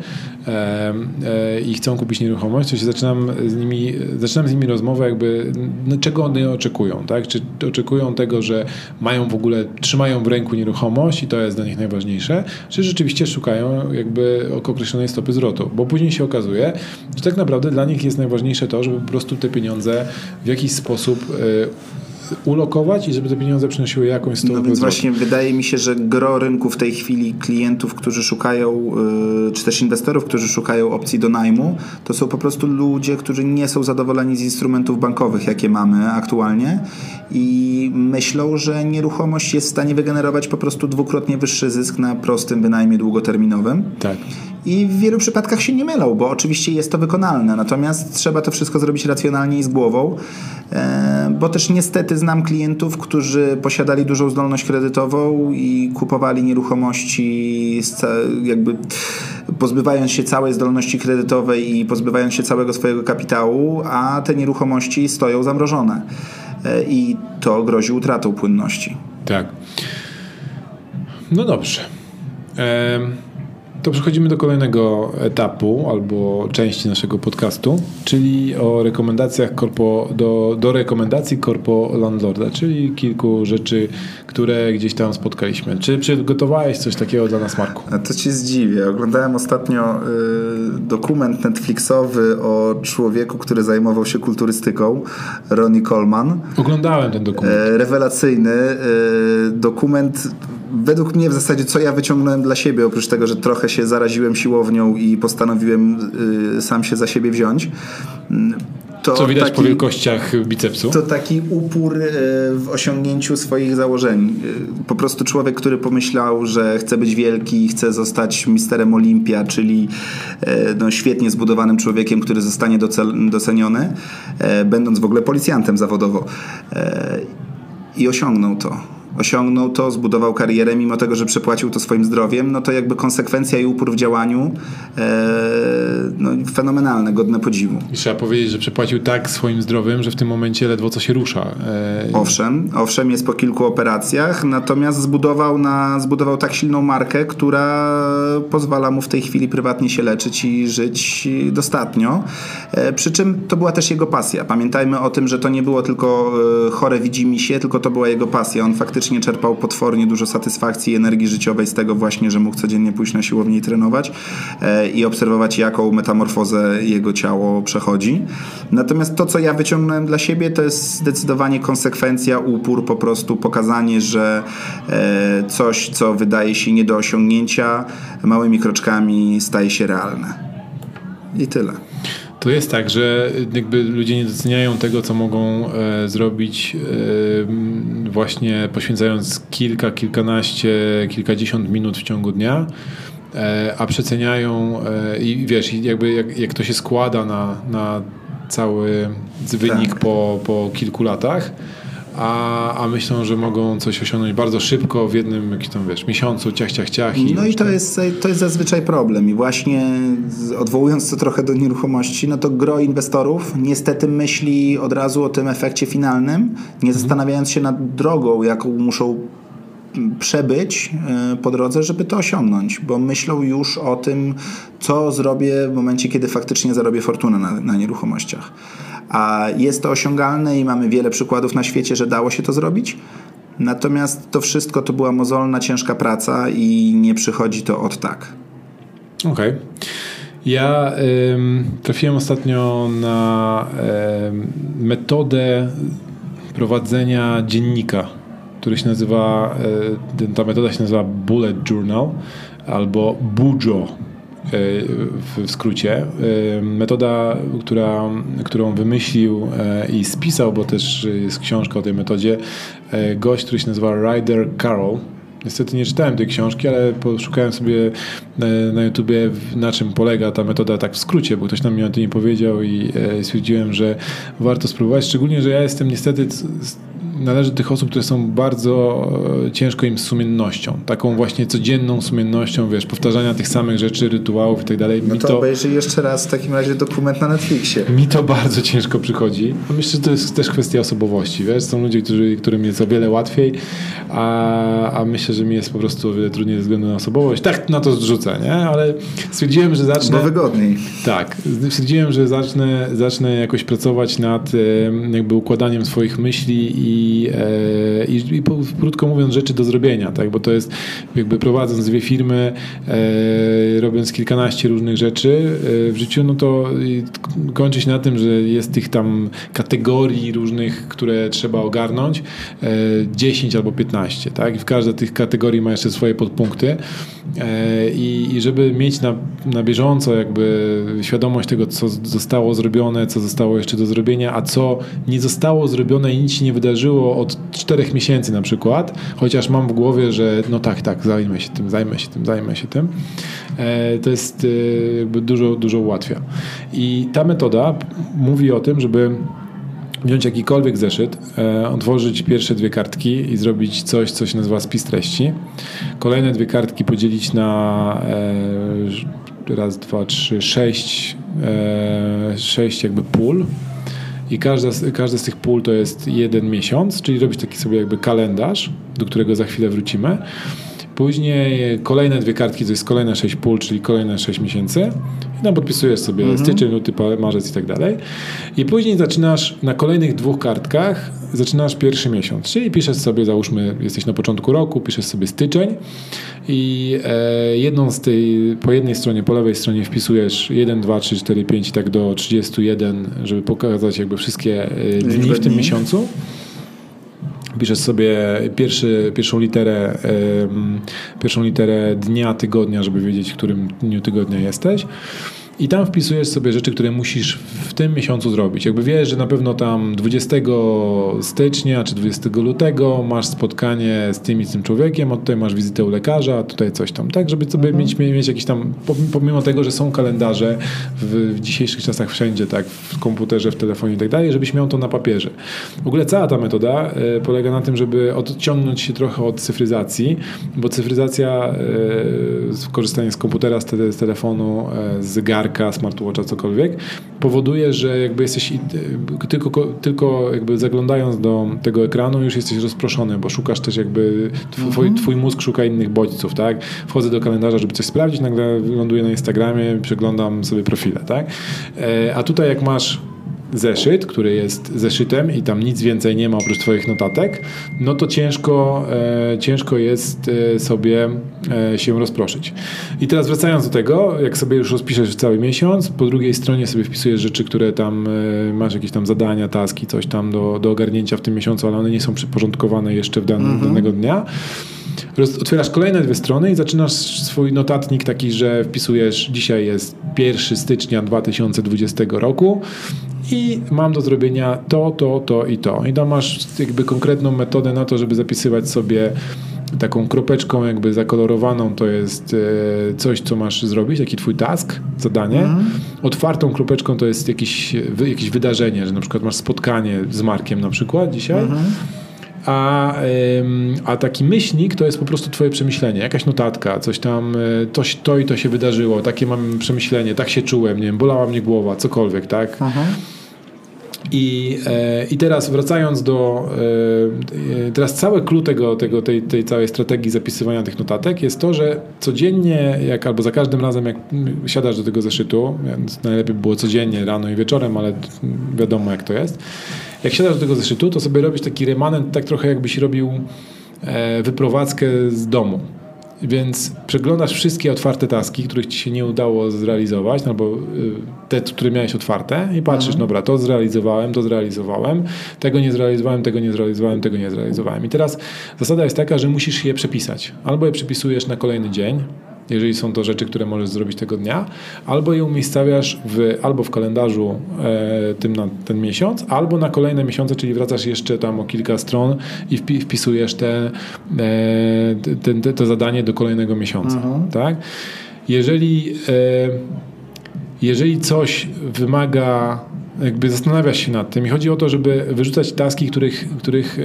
e, e, i chcą kupić nieruchomość, to się zaczynam z nimi, zaczynam z nimi rozmowę jakby, no, czego one oczekują, tak? Czy oczekują tego, że mają w ogóle, trzymają w ręku nieruchomość i to jest dla nich najważniejsze, czy rzeczywiście szukają jakby określonej stopy zwrotu, bo później się okazuje, że tak naprawdę dla nich jest najważniejsze to, żeby po prostu te pieniądze w jakiś sposób ulokować i żeby te pieniądze przynosiły jakąś stopę No więc właśnie wydaje mi się, że gro rynku w tej chwili klientów, którzy szukają, y, czy też inwestorów, którzy szukają opcji do najmu, to są po prostu ludzie, którzy nie są zadowoleni z instrumentów bankowych, jakie mamy aktualnie i myślą, że nieruchomość jest w stanie wygenerować po prostu dwukrotnie wyższy zysk na prostym wynajmie długoterminowym. Tak. I w wielu przypadkach się nie mylą, bo oczywiście jest to wykonalne, natomiast trzeba to wszystko zrobić racjonalnie i z głową, e, bo też niestety znam klientów, którzy posiadali dużą zdolność kredytową i kupowali nieruchomości jakby pozbywając się całej zdolności kredytowej i pozbywając się całego swojego kapitału, a te nieruchomości stoją zamrożone. E, I to grozi utratą płynności. Tak. No dobrze. To przechodzimy do kolejnego etapu albo części naszego podcastu, czyli o rekomendacjach korpo, do, do rekomendacji korpo landlorda, czyli kilku rzeczy, które gdzieś tam spotkaliśmy. Czy przygotowałeś coś takiego dla nas, Marku? A to ci zdziwię. Oglądałem ostatnio y, dokument Netflixowy o człowieku, który zajmował się kulturystyką, Ronnie Coleman. Oglądałem ten dokument. E, rewelacyjny y, dokument według mnie w zasadzie co ja wyciągnąłem dla siebie, oprócz tego, że trochę się zaraziłem siłownią i postanowiłem y, sam się za siebie wziąć. Mm, to Co widać taki, po wielkościach bicepsu? To taki upór y, w osiągnięciu swoich założeń. Y, po prostu człowiek, który pomyślał, że chce być wielki, chce zostać misterem Olimpia, czyli y, no, świetnie zbudowanym człowiekiem, który zostanie doceniony, będąc w ogóle policjantem zawodowo. I osiągnął to osiągnął to, zbudował karierę, mimo tego, że przepłacił to swoim zdrowiem, no to jakby konsekwencja i upór w działaniu e, no, fenomenalne, godne podziwu. I trzeba powiedzieć, że przepłacił tak swoim zdrowiem, że w tym momencie ledwo co się rusza. E... Owszem, owszem, jest po kilku operacjach, natomiast zbudował, na, zbudował tak silną markę, która pozwala mu w tej chwili prywatnie się leczyć i żyć dostatnio. E, przy czym to była też jego pasja. Pamiętajmy o tym, że to nie było tylko chore widzi się, tylko to była jego pasja. On faktycznie faktycznie czerpał potwornie dużo satysfakcji i energii życiowej z tego właśnie, że mógł codziennie pójść na siłownię i trenować e, i obserwować, jaką metamorfozę jego ciało przechodzi. Natomiast to, co ja wyciągnąłem dla siebie, to jest zdecydowanie konsekwencja, upór, po prostu pokazanie, że e, coś, co wydaje się nie do osiągnięcia, małymi kroczkami staje się realne. I tyle. To jest tak, że jakby ludzie nie doceniają tego, co mogą e, zrobić e, właśnie poświęcając kilka, kilkanaście, kilkadziesiąt minut w ciągu dnia, e, a przeceniają e, i wiesz, jakby jak, jak to się składa na, na cały wynik tak. po, po kilku latach, a, a myślą, że mogą coś osiągnąć bardzo szybko w jednym jakiś tam, wiesz, miesiącu, ciach, ciach, ciach. I no i to jest, to jest zazwyczaj problem. I właśnie odwołując to trochę do nieruchomości, no to gro inwestorów niestety myśli od razu o tym efekcie finalnym, nie mhm. zastanawiając się nad drogą, jaką muszą przebyć e, po drodze, żeby to osiągnąć, bo myślą już o tym, co zrobię w momencie, kiedy faktycznie zarobię fortunę na, na nieruchomościach. A jest to osiągalne i mamy wiele przykładów na świecie, że dało się to zrobić. Natomiast to wszystko to była mozolna, ciężka praca i nie przychodzi to od tak. Okej. Okay. Ja ym, trafiłem ostatnio na ym, metodę prowadzenia dziennika, który się nazywa, y, ta metoda się nazywa Bullet Journal albo Bujo w skrócie. Metoda, która, którą wymyślił e, i spisał, bo też jest książka o tej metodzie, e, gość, który się nazywa Ryder Carroll. Niestety nie czytałem tej książki, ale poszukałem sobie e, na YouTubie, na czym polega ta metoda tak w skrócie, bo ktoś nam mi o tym nie powiedział i stwierdziłem, że warto spróbować. Szczególnie, że ja jestem niestety należy do tych osób, które są bardzo e, ciężko im sumiennością. Taką właśnie codzienną sumiennością, wiesz, powtarzania tych samych rzeczy, rytuałów i tak dalej. No to, to obejrzyj jeszcze raz w takim razie dokument na Netflixie. Mi to bardzo ciężko przychodzi. Myślę, że to jest też kwestia osobowości, wiesz. Są ludzie, którzy, którym jest o wiele łatwiej, a, a myślę, że mi jest po prostu o wiele trudniej ze względu na osobowość. Tak na to zrzucę, nie? Ale stwierdziłem, że zacznę... Bo wygodniej. Tak. Stwierdziłem, że zacznę, zacznę jakoś pracować nad jakby układaniem swoich myśli i i, e, i, i krótko mówiąc rzeczy do zrobienia, tak? bo to jest jakby prowadząc dwie firmy, e, robiąc kilkanaście różnych rzeczy e, w życiu, no to kończy się na tym, że jest tych tam kategorii różnych, które trzeba ogarnąć, e, 10 albo 15, tak? I w każdej z tych kategorii ma jeszcze swoje podpunkty i, i żeby mieć na, na bieżąco jakby świadomość tego, co zostało zrobione, co zostało jeszcze do zrobienia, a co nie zostało zrobione i nic się nie wydarzyło od czterech miesięcy na przykład, chociaż mam w głowie, że no tak, tak, zajmę się tym, zajmę się tym, zajmę się tym, e, to jest e, jakby dużo, dużo ułatwia. I ta metoda mówi o tym, żeby wziąć jakikolwiek zeszyt, e, otworzyć pierwsze dwie kartki i zrobić coś, co się nazywa spis treści. Kolejne dwie kartki podzielić na raz, dwa, trzy, sześć, sześć jakby pól. I każdy z tych pól to jest jeden miesiąc, czyli robić taki sobie jakby kalendarz, do którego za chwilę wrócimy. Później kolejne dwie kartki to jest kolejne 6 pól, czyli kolejne 6 miesięcy. I tam podpisujesz sobie mhm. styczeń, luty, marzec i tak dalej. I później zaczynasz na kolejnych dwóch kartkach, zaczynasz pierwszy miesiąc. Czyli piszesz sobie, załóżmy, jesteś na początku roku, piszesz sobie styczeń i e, jedną z tej, po jednej stronie, po lewej stronie wpisujesz 1, 2, 3, 4, 5 i tak do 31, żeby pokazać jakby wszystkie e, dni w tym miesiącu piszesz sobie pierwszy, pierwszą literę pierwszą literę dnia, tygodnia, żeby wiedzieć, w którym dniu tygodnia jesteś. I tam wpisujesz sobie rzeczy, które musisz w tym miesiącu zrobić. Jakby wiesz, że na pewno tam 20 stycznia czy 20 lutego masz spotkanie z tym i z tym człowiekiem, a tutaj masz wizytę u lekarza, a tutaj coś tam, tak? Żeby sobie mhm. mieć, mieć jakiś tam, pomimo tego, że są kalendarze w, w dzisiejszych czasach wszędzie, tak? W komputerze, w telefonie i tak dalej, żebyś miał to na papierze. W ogóle cała ta metoda y, polega na tym, żeby odciągnąć się trochę od cyfryzacji, bo cyfryzacja, y, korzystanie z komputera, z, te, z telefonu, y, z zegarka, zegarka, smartwatcha, cokolwiek, powoduje, że jakby jesteś tylko, tylko jakby zaglądając do tego ekranu już jesteś rozproszony, bo szukasz też jakby twój, mhm. twój mózg szuka innych bodźców, tak? Wchodzę do kalendarza, żeby coś sprawdzić, nagle ląduję na Instagramie, przeglądam sobie profile, tak? E, a tutaj jak masz zeszyt, który jest zeszytem i tam nic więcej nie ma oprócz Twoich notatek, no to ciężko, e, ciężko jest e, sobie e, się rozproszyć. I teraz wracając do tego, jak sobie już rozpiszesz cały miesiąc, po drugiej stronie sobie wpisujesz rzeczy, które tam e, masz jakieś tam zadania, taski, coś tam do, do ogarnięcia w tym miesiącu, ale one nie są przyporządkowane jeszcze w dan mhm. danego dnia. Otwierasz kolejne dwie strony i zaczynasz swój notatnik taki, że wpisujesz dzisiaj jest 1 stycznia 2020 roku i mam do zrobienia to, to, to i to. I tam masz jakby konkretną metodę na to, żeby zapisywać sobie taką kropeczką jakby zakolorowaną to jest e, coś, co masz zrobić, taki twój task, zadanie. Mm. Otwartą kropeczką to jest jakieś, jakieś wydarzenie, że na przykład masz spotkanie z Markiem na przykład dzisiaj. Mm. A, a taki myślnik to jest po prostu twoje przemyślenie, jakaś notatka, coś tam, e, to, to i to się wydarzyło, takie mam przemyślenie, tak się czułem, nie wiem, bolała mnie głowa, cokolwiek, tak? Aha. I, e, I teraz wracając do. E, teraz całe clue tego, tego, tej, tej całej strategii zapisywania tych notatek jest to, że codziennie, jak albo za każdym razem, jak siadasz do tego zeszytu, najlepiej było codziennie, rano i wieczorem, ale wiadomo jak to jest. Jak siadasz do tego zeszytu, to sobie robisz taki remanent, tak trochę jakbyś robił e, wyprowadzkę z domu. Więc przeglądasz wszystkie otwarte taski, których ci się nie udało zrealizować, albo y, te, które miałeś otwarte i patrzysz, mhm. dobra, to zrealizowałem, to zrealizowałem, tego nie zrealizowałem, tego nie zrealizowałem, tego nie zrealizowałem. I teraz zasada jest taka, że musisz je przepisać. Albo je przepisujesz na kolejny dzień, jeżeli są to rzeczy, które możesz zrobić tego dnia, albo je umiejscawiasz w, albo w kalendarzu e, tym na ten miesiąc, albo na kolejne miesiące, czyli wracasz jeszcze tam o kilka stron i wpisujesz te, e, te, te, to zadanie do kolejnego miesiąca. Mhm. Tak? Jeżeli, e, jeżeli coś wymaga jakby zastanawiasz się nad tym i chodzi o to, żeby wyrzucać taski, których, których e,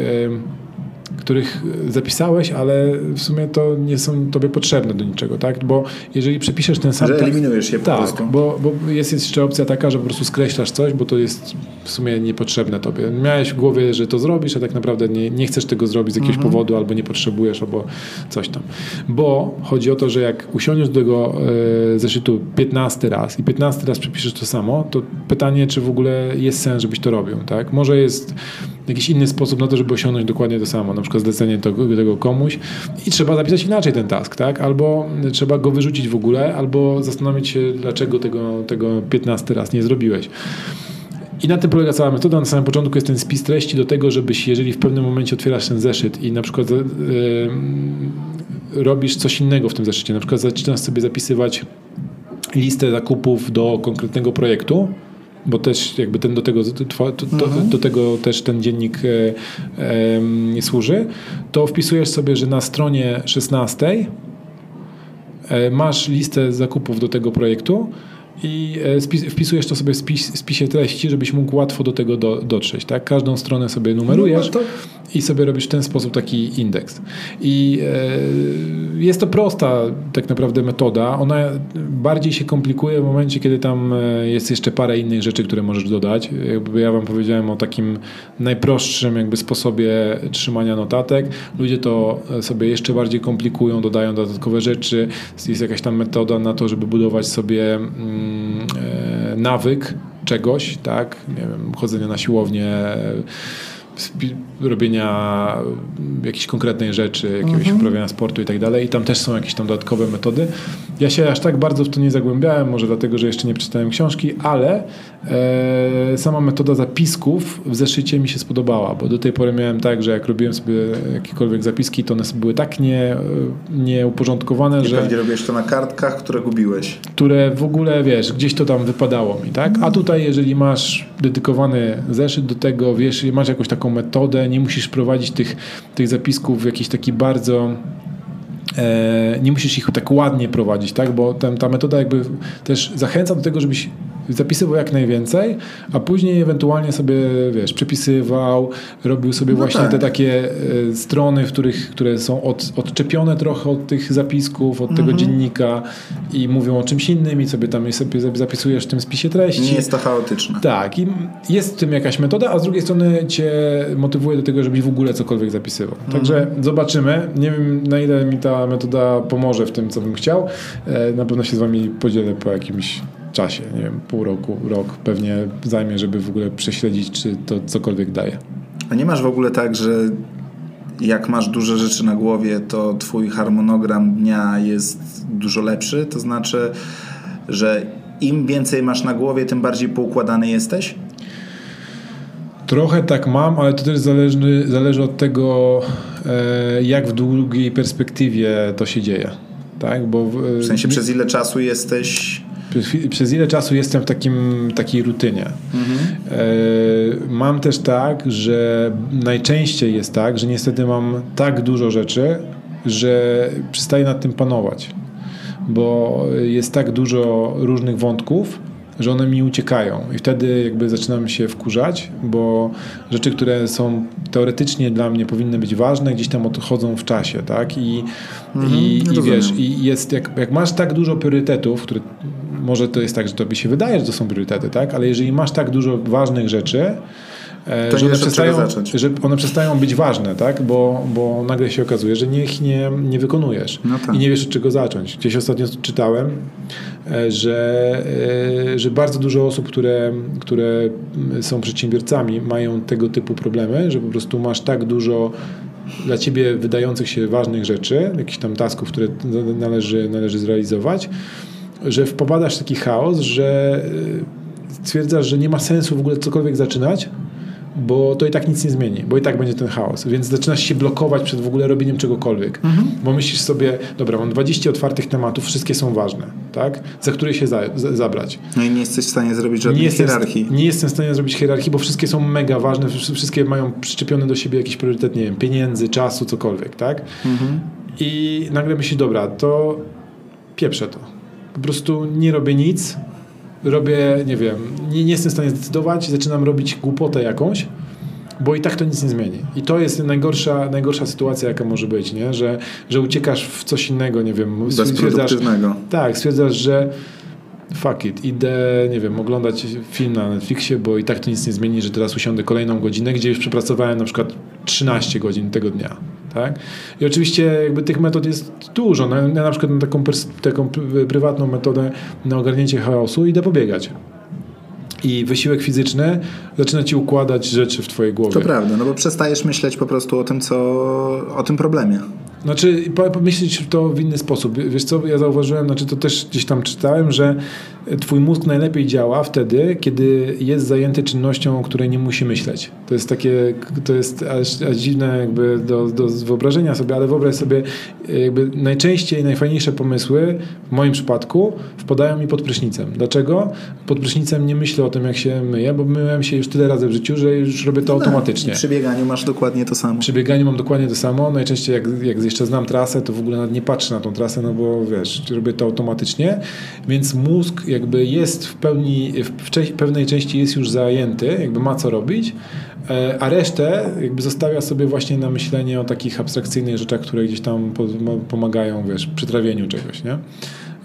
których zapisałeś, ale w sumie to nie są tobie potrzebne do niczego, tak? Bo jeżeli przepiszesz ten sam... Że eliminujesz je po tak, prostu. Bo, bo jest jeszcze opcja taka, że po prostu skreślasz coś, bo to jest w sumie niepotrzebne tobie. Miałeś w głowie, że to zrobisz, a tak naprawdę nie, nie chcesz tego zrobić z jakiegoś mhm. powodu, albo nie potrzebujesz, albo coś tam. Bo chodzi o to, że jak usiądziesz do tego e, zeszytu 15 raz i 15 raz przepiszesz to samo, to pytanie, czy w ogóle jest sens, żebyś to robił, tak? Może jest jakiś inny sposób na to, żeby osiągnąć dokładnie to samo, na przykład zlecenie tego, tego komuś i trzeba zapisać inaczej ten task, tak? Albo trzeba go wyrzucić w ogóle, albo zastanowić się, dlaczego tego, tego 15 raz nie zrobiłeś. I na tym polega cała metoda. Na samym początku jest ten spis treści do tego, żebyś, jeżeli w pewnym momencie otwierasz ten zeszyt i na przykład yy, robisz coś innego w tym zeszycie, na przykład zaczynasz sobie zapisywać listę zakupów do konkretnego projektu, bo też jakby ten do tego, to, to, mhm. do tego też ten dziennik e, e, służy, to wpisujesz sobie, że na stronie 16 e, masz listę zakupów do tego projektu i e, wpisujesz to sobie w spis, spisie treści, żebyś mógł łatwo do tego do, dotrzeć. Tak? Każdą stronę sobie numerujesz no, no i sobie robisz w ten sposób taki indeks. I e, jest to prosta tak naprawdę metoda. Ona bardziej się komplikuje w momencie, kiedy tam e, jest jeszcze parę innych rzeczy, które możesz dodać. Jakby ja wam powiedziałem o takim najprostszym jakby sposobie trzymania notatek. Ludzie to sobie jeszcze bardziej komplikują, dodają dodatkowe rzeczy. Jest jakaś tam metoda na to, żeby budować sobie mm, E, nawyk czegoś, tak? Nie wiem, chodzenia na siłownię, robienia jakiejś konkretnej rzeczy, jakiegoś mhm. uprawiania sportu i tak dalej. I tam też są jakieś tam dodatkowe metody. Ja się aż tak bardzo w to nie zagłębiałem, może dlatego, że jeszcze nie przeczytałem książki, ale e, sama metoda zapisków w zeszycie mi się spodobała, bo do tej pory miałem tak, że jak robiłem sobie jakiekolwiek zapiski, to one były tak nie, nieuporządkowane, I że... pewnie robisz to na kartkach, które gubiłeś. Które w ogóle, wiesz, gdzieś to tam wypadało mi, tak? A tutaj, jeżeli masz dedykowany zeszyt do tego, wiesz, masz jakąś taką metodę, nie musisz prowadzić tych, tych zapisków w jakiś taki bardzo e, nie musisz ich tak ładnie prowadzić, tak? bo ta metoda jakby też zachęca do tego, żebyś zapisywał jak najwięcej, a później ewentualnie sobie, wiesz, przepisywał, robił sobie no właśnie tak. te takie e, strony, w których, które są od, odczepione trochę od tych zapisków, od mhm. tego dziennika i mówią o czymś innym i sobie tam sobie zapisujesz w tym spisie treści. Nie jest to chaotyczne. Tak i jest w tym jakaś metoda, a z drugiej strony cię motywuje do tego, żebyś w ogóle cokolwiek zapisywał. Mhm. Także zobaczymy. Nie wiem na ile mi ta metoda pomoże w tym, co bym chciał. E, na pewno się z wami podzielę po jakimś czasie, nie wiem, pół roku, rok pewnie zajmie, żeby w ogóle prześledzić, czy to cokolwiek daje. A nie masz w ogóle tak, że jak masz duże rzeczy na głowie, to twój harmonogram dnia jest dużo lepszy? To znaczy, że im więcej masz na głowie, tym bardziej poukładany jesteś? Trochę tak mam, ale to też zależy, zależy od tego, e, jak w długiej perspektywie to się dzieje. Tak? Bo w, w sensie, przez ile czasu jesteś przez ile czasu jestem w takim, takiej rutynie. Mhm. E, mam też tak, że najczęściej jest tak, że niestety mam tak dużo rzeczy, że przestaję nad tym panować, bo jest tak dużo różnych wątków, że one mi uciekają i wtedy jakby zaczynam się wkurzać, bo rzeczy, które są teoretycznie dla mnie powinny być ważne, gdzieś tam odchodzą w czasie, tak? I, mhm, i, i wiesz, i jest, jak, jak masz tak dużo priorytetów, które może to jest tak, że tobie się wydaje, że to są priorytety, tak? Ale jeżeli masz tak dużo ważnych rzeczy, to że, one przestają, że one przestają być ważne, tak? Bo, bo nagle się okazuje, że nie, ich nie, nie wykonujesz no tak. i nie wiesz od czego zacząć. Gdzieś ostatnio czytałem, e, że, e, że bardzo dużo osób, które, które są przedsiębiorcami, mają tego typu problemy, że po prostu masz tak dużo dla ciebie wydających się ważnych rzeczy, jakichś tam tasków, które należy, należy zrealizować, że wpadasz w taki chaos, że stwierdzasz, że nie ma sensu w ogóle cokolwiek zaczynać, bo to i tak nic nie zmieni, bo i tak będzie ten chaos. Więc zaczynasz się blokować przed w ogóle robieniem czegokolwiek. Mhm. Bo myślisz sobie, dobra, mam 20 otwartych tematów, wszystkie są ważne, tak? Za które się za, za, zabrać. No i nie jesteś w stanie zrobić żadnej nie hierarchii. Jestem, nie jestem w stanie zrobić hierarchii, bo wszystkie są mega ważne, wszystkie mają przyczepione do siebie jakiś priorytet, nie wiem, pieniędzy, czasu, cokolwiek, tak? Mhm. I nagle myślisz, dobra, to pieprzę to po prostu nie robię nic, robię, nie wiem, nie, nie jestem w stanie zdecydować, zaczynam robić głupotę jakąś, bo i tak to nic nie zmieni. I to jest najgorsza, najgorsza sytuacja, jaka może być, nie? Że, że uciekasz w coś innego, nie wiem. Bezproduktywnego. Tak, stwierdzasz, że fuck it, idę, nie wiem, oglądać film na Netflixie, bo i tak to nic nie zmieni, że teraz usiądę kolejną godzinę, gdzie już przepracowałem na przykład 13 godzin tego dnia. Tak? I oczywiście jakby tych metod jest dużo. No, ja na przykład na taką, taką prywatną metodę na ogarnięcie chaosu idę pobiegać. i wysiłek fizyczny zaczyna ci układać rzeczy w twojej głowie. To prawda, no bo przestajesz myśleć po prostu o tym, co o tym problemie. Znaczy, pomyśleć to w inny sposób. Wiesz co, ja zauważyłem, znaczy to też gdzieś tam czytałem, że twój mózg najlepiej działa wtedy, kiedy jest zajęty czynnością, o której nie musi myśleć. To jest takie, to jest aż, aż dziwne jakby do, do wyobrażenia sobie, ale wyobraź sobie, jakby najczęściej najfajniejsze pomysły w moim przypadku wpadają mi pod prysznicem. Dlaczego? Pod prysznicem nie myślę o tym, jak się myję, bo myłem się już tyle razy w życiu, że już robię to no, automatycznie. przy bieganiu masz dokładnie to samo. Przy bieganiu mam dokładnie to samo. Najczęściej jak, jak jeszcze znam trasę, to w ogóle nawet nie patrzę na tą trasę, no bo wiesz, robię to automatycznie, więc mózg jakby jest w pełni, w pewnej części jest już zajęty, jakby ma co robić, e, a resztę jakby zostawia sobie właśnie na myślenie o takich abstrakcyjnych rzeczach, które gdzieś tam pomagają, wiesz, przy trawieniu czegoś, nie?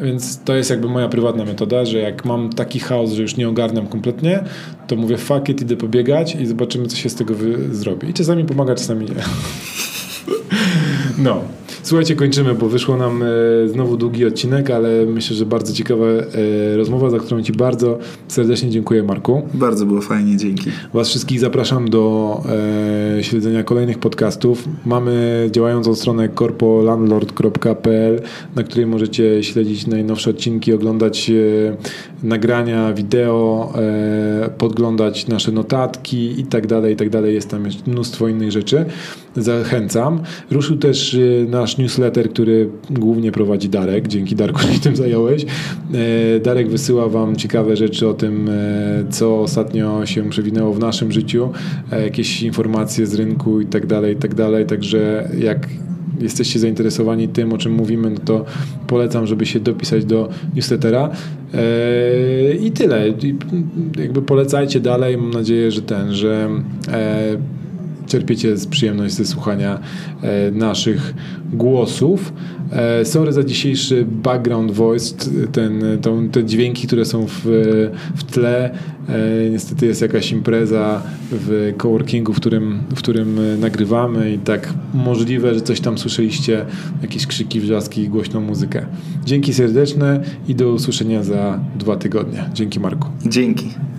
Więc to jest jakby moja prywatna metoda, że jak mam taki chaos, że już nie ogarniam kompletnie, to mówię fuck it, idę pobiegać i zobaczymy, co się z tego zrobi. I czasami pomaga, czasami nie. No. Słuchajcie, kończymy, bo wyszło nam e, znowu długi odcinek, ale myślę, że bardzo ciekawa e, rozmowa, za którą Ci bardzo serdecznie dziękuję, Marku. Bardzo było fajnie, dzięki. Was wszystkich zapraszam do e, śledzenia kolejnych podcastów. Mamy działającą stronę corpolandlord.pl, na której możecie śledzić najnowsze odcinki, oglądać nagrania, wideo, podglądać nasze notatki i tak dalej, i tak dalej. Jest tam mnóstwo innych rzeczy. Zachęcam. Ruszył też nasz newsletter, który głównie prowadzi Darek. Dzięki Darku się tym zająłeś. E, Darek wysyła Wam ciekawe rzeczy o tym, e, co ostatnio się przewinęło w naszym życiu, e, jakieś informacje z rynku i tak dalej, i tak dalej. Także jak jesteście zainteresowani tym, o czym mówimy, no to polecam, żeby się dopisać do newslettera. I tyle. Jakby polecajcie dalej. Mam nadzieję, że ten, że czerpiecie z przyjemność ze słuchania e, naszych głosów. E, sorry za dzisiejszy background voice, ten, tą, te dźwięki, które są w, w tle. E, niestety jest jakaś impreza w coworkingu, w którym, w którym nagrywamy i tak możliwe, że coś tam słyszeliście, jakieś krzyki, wrzaski i głośną muzykę. Dzięki serdeczne i do usłyszenia za dwa tygodnie. Dzięki Marku. Dzięki.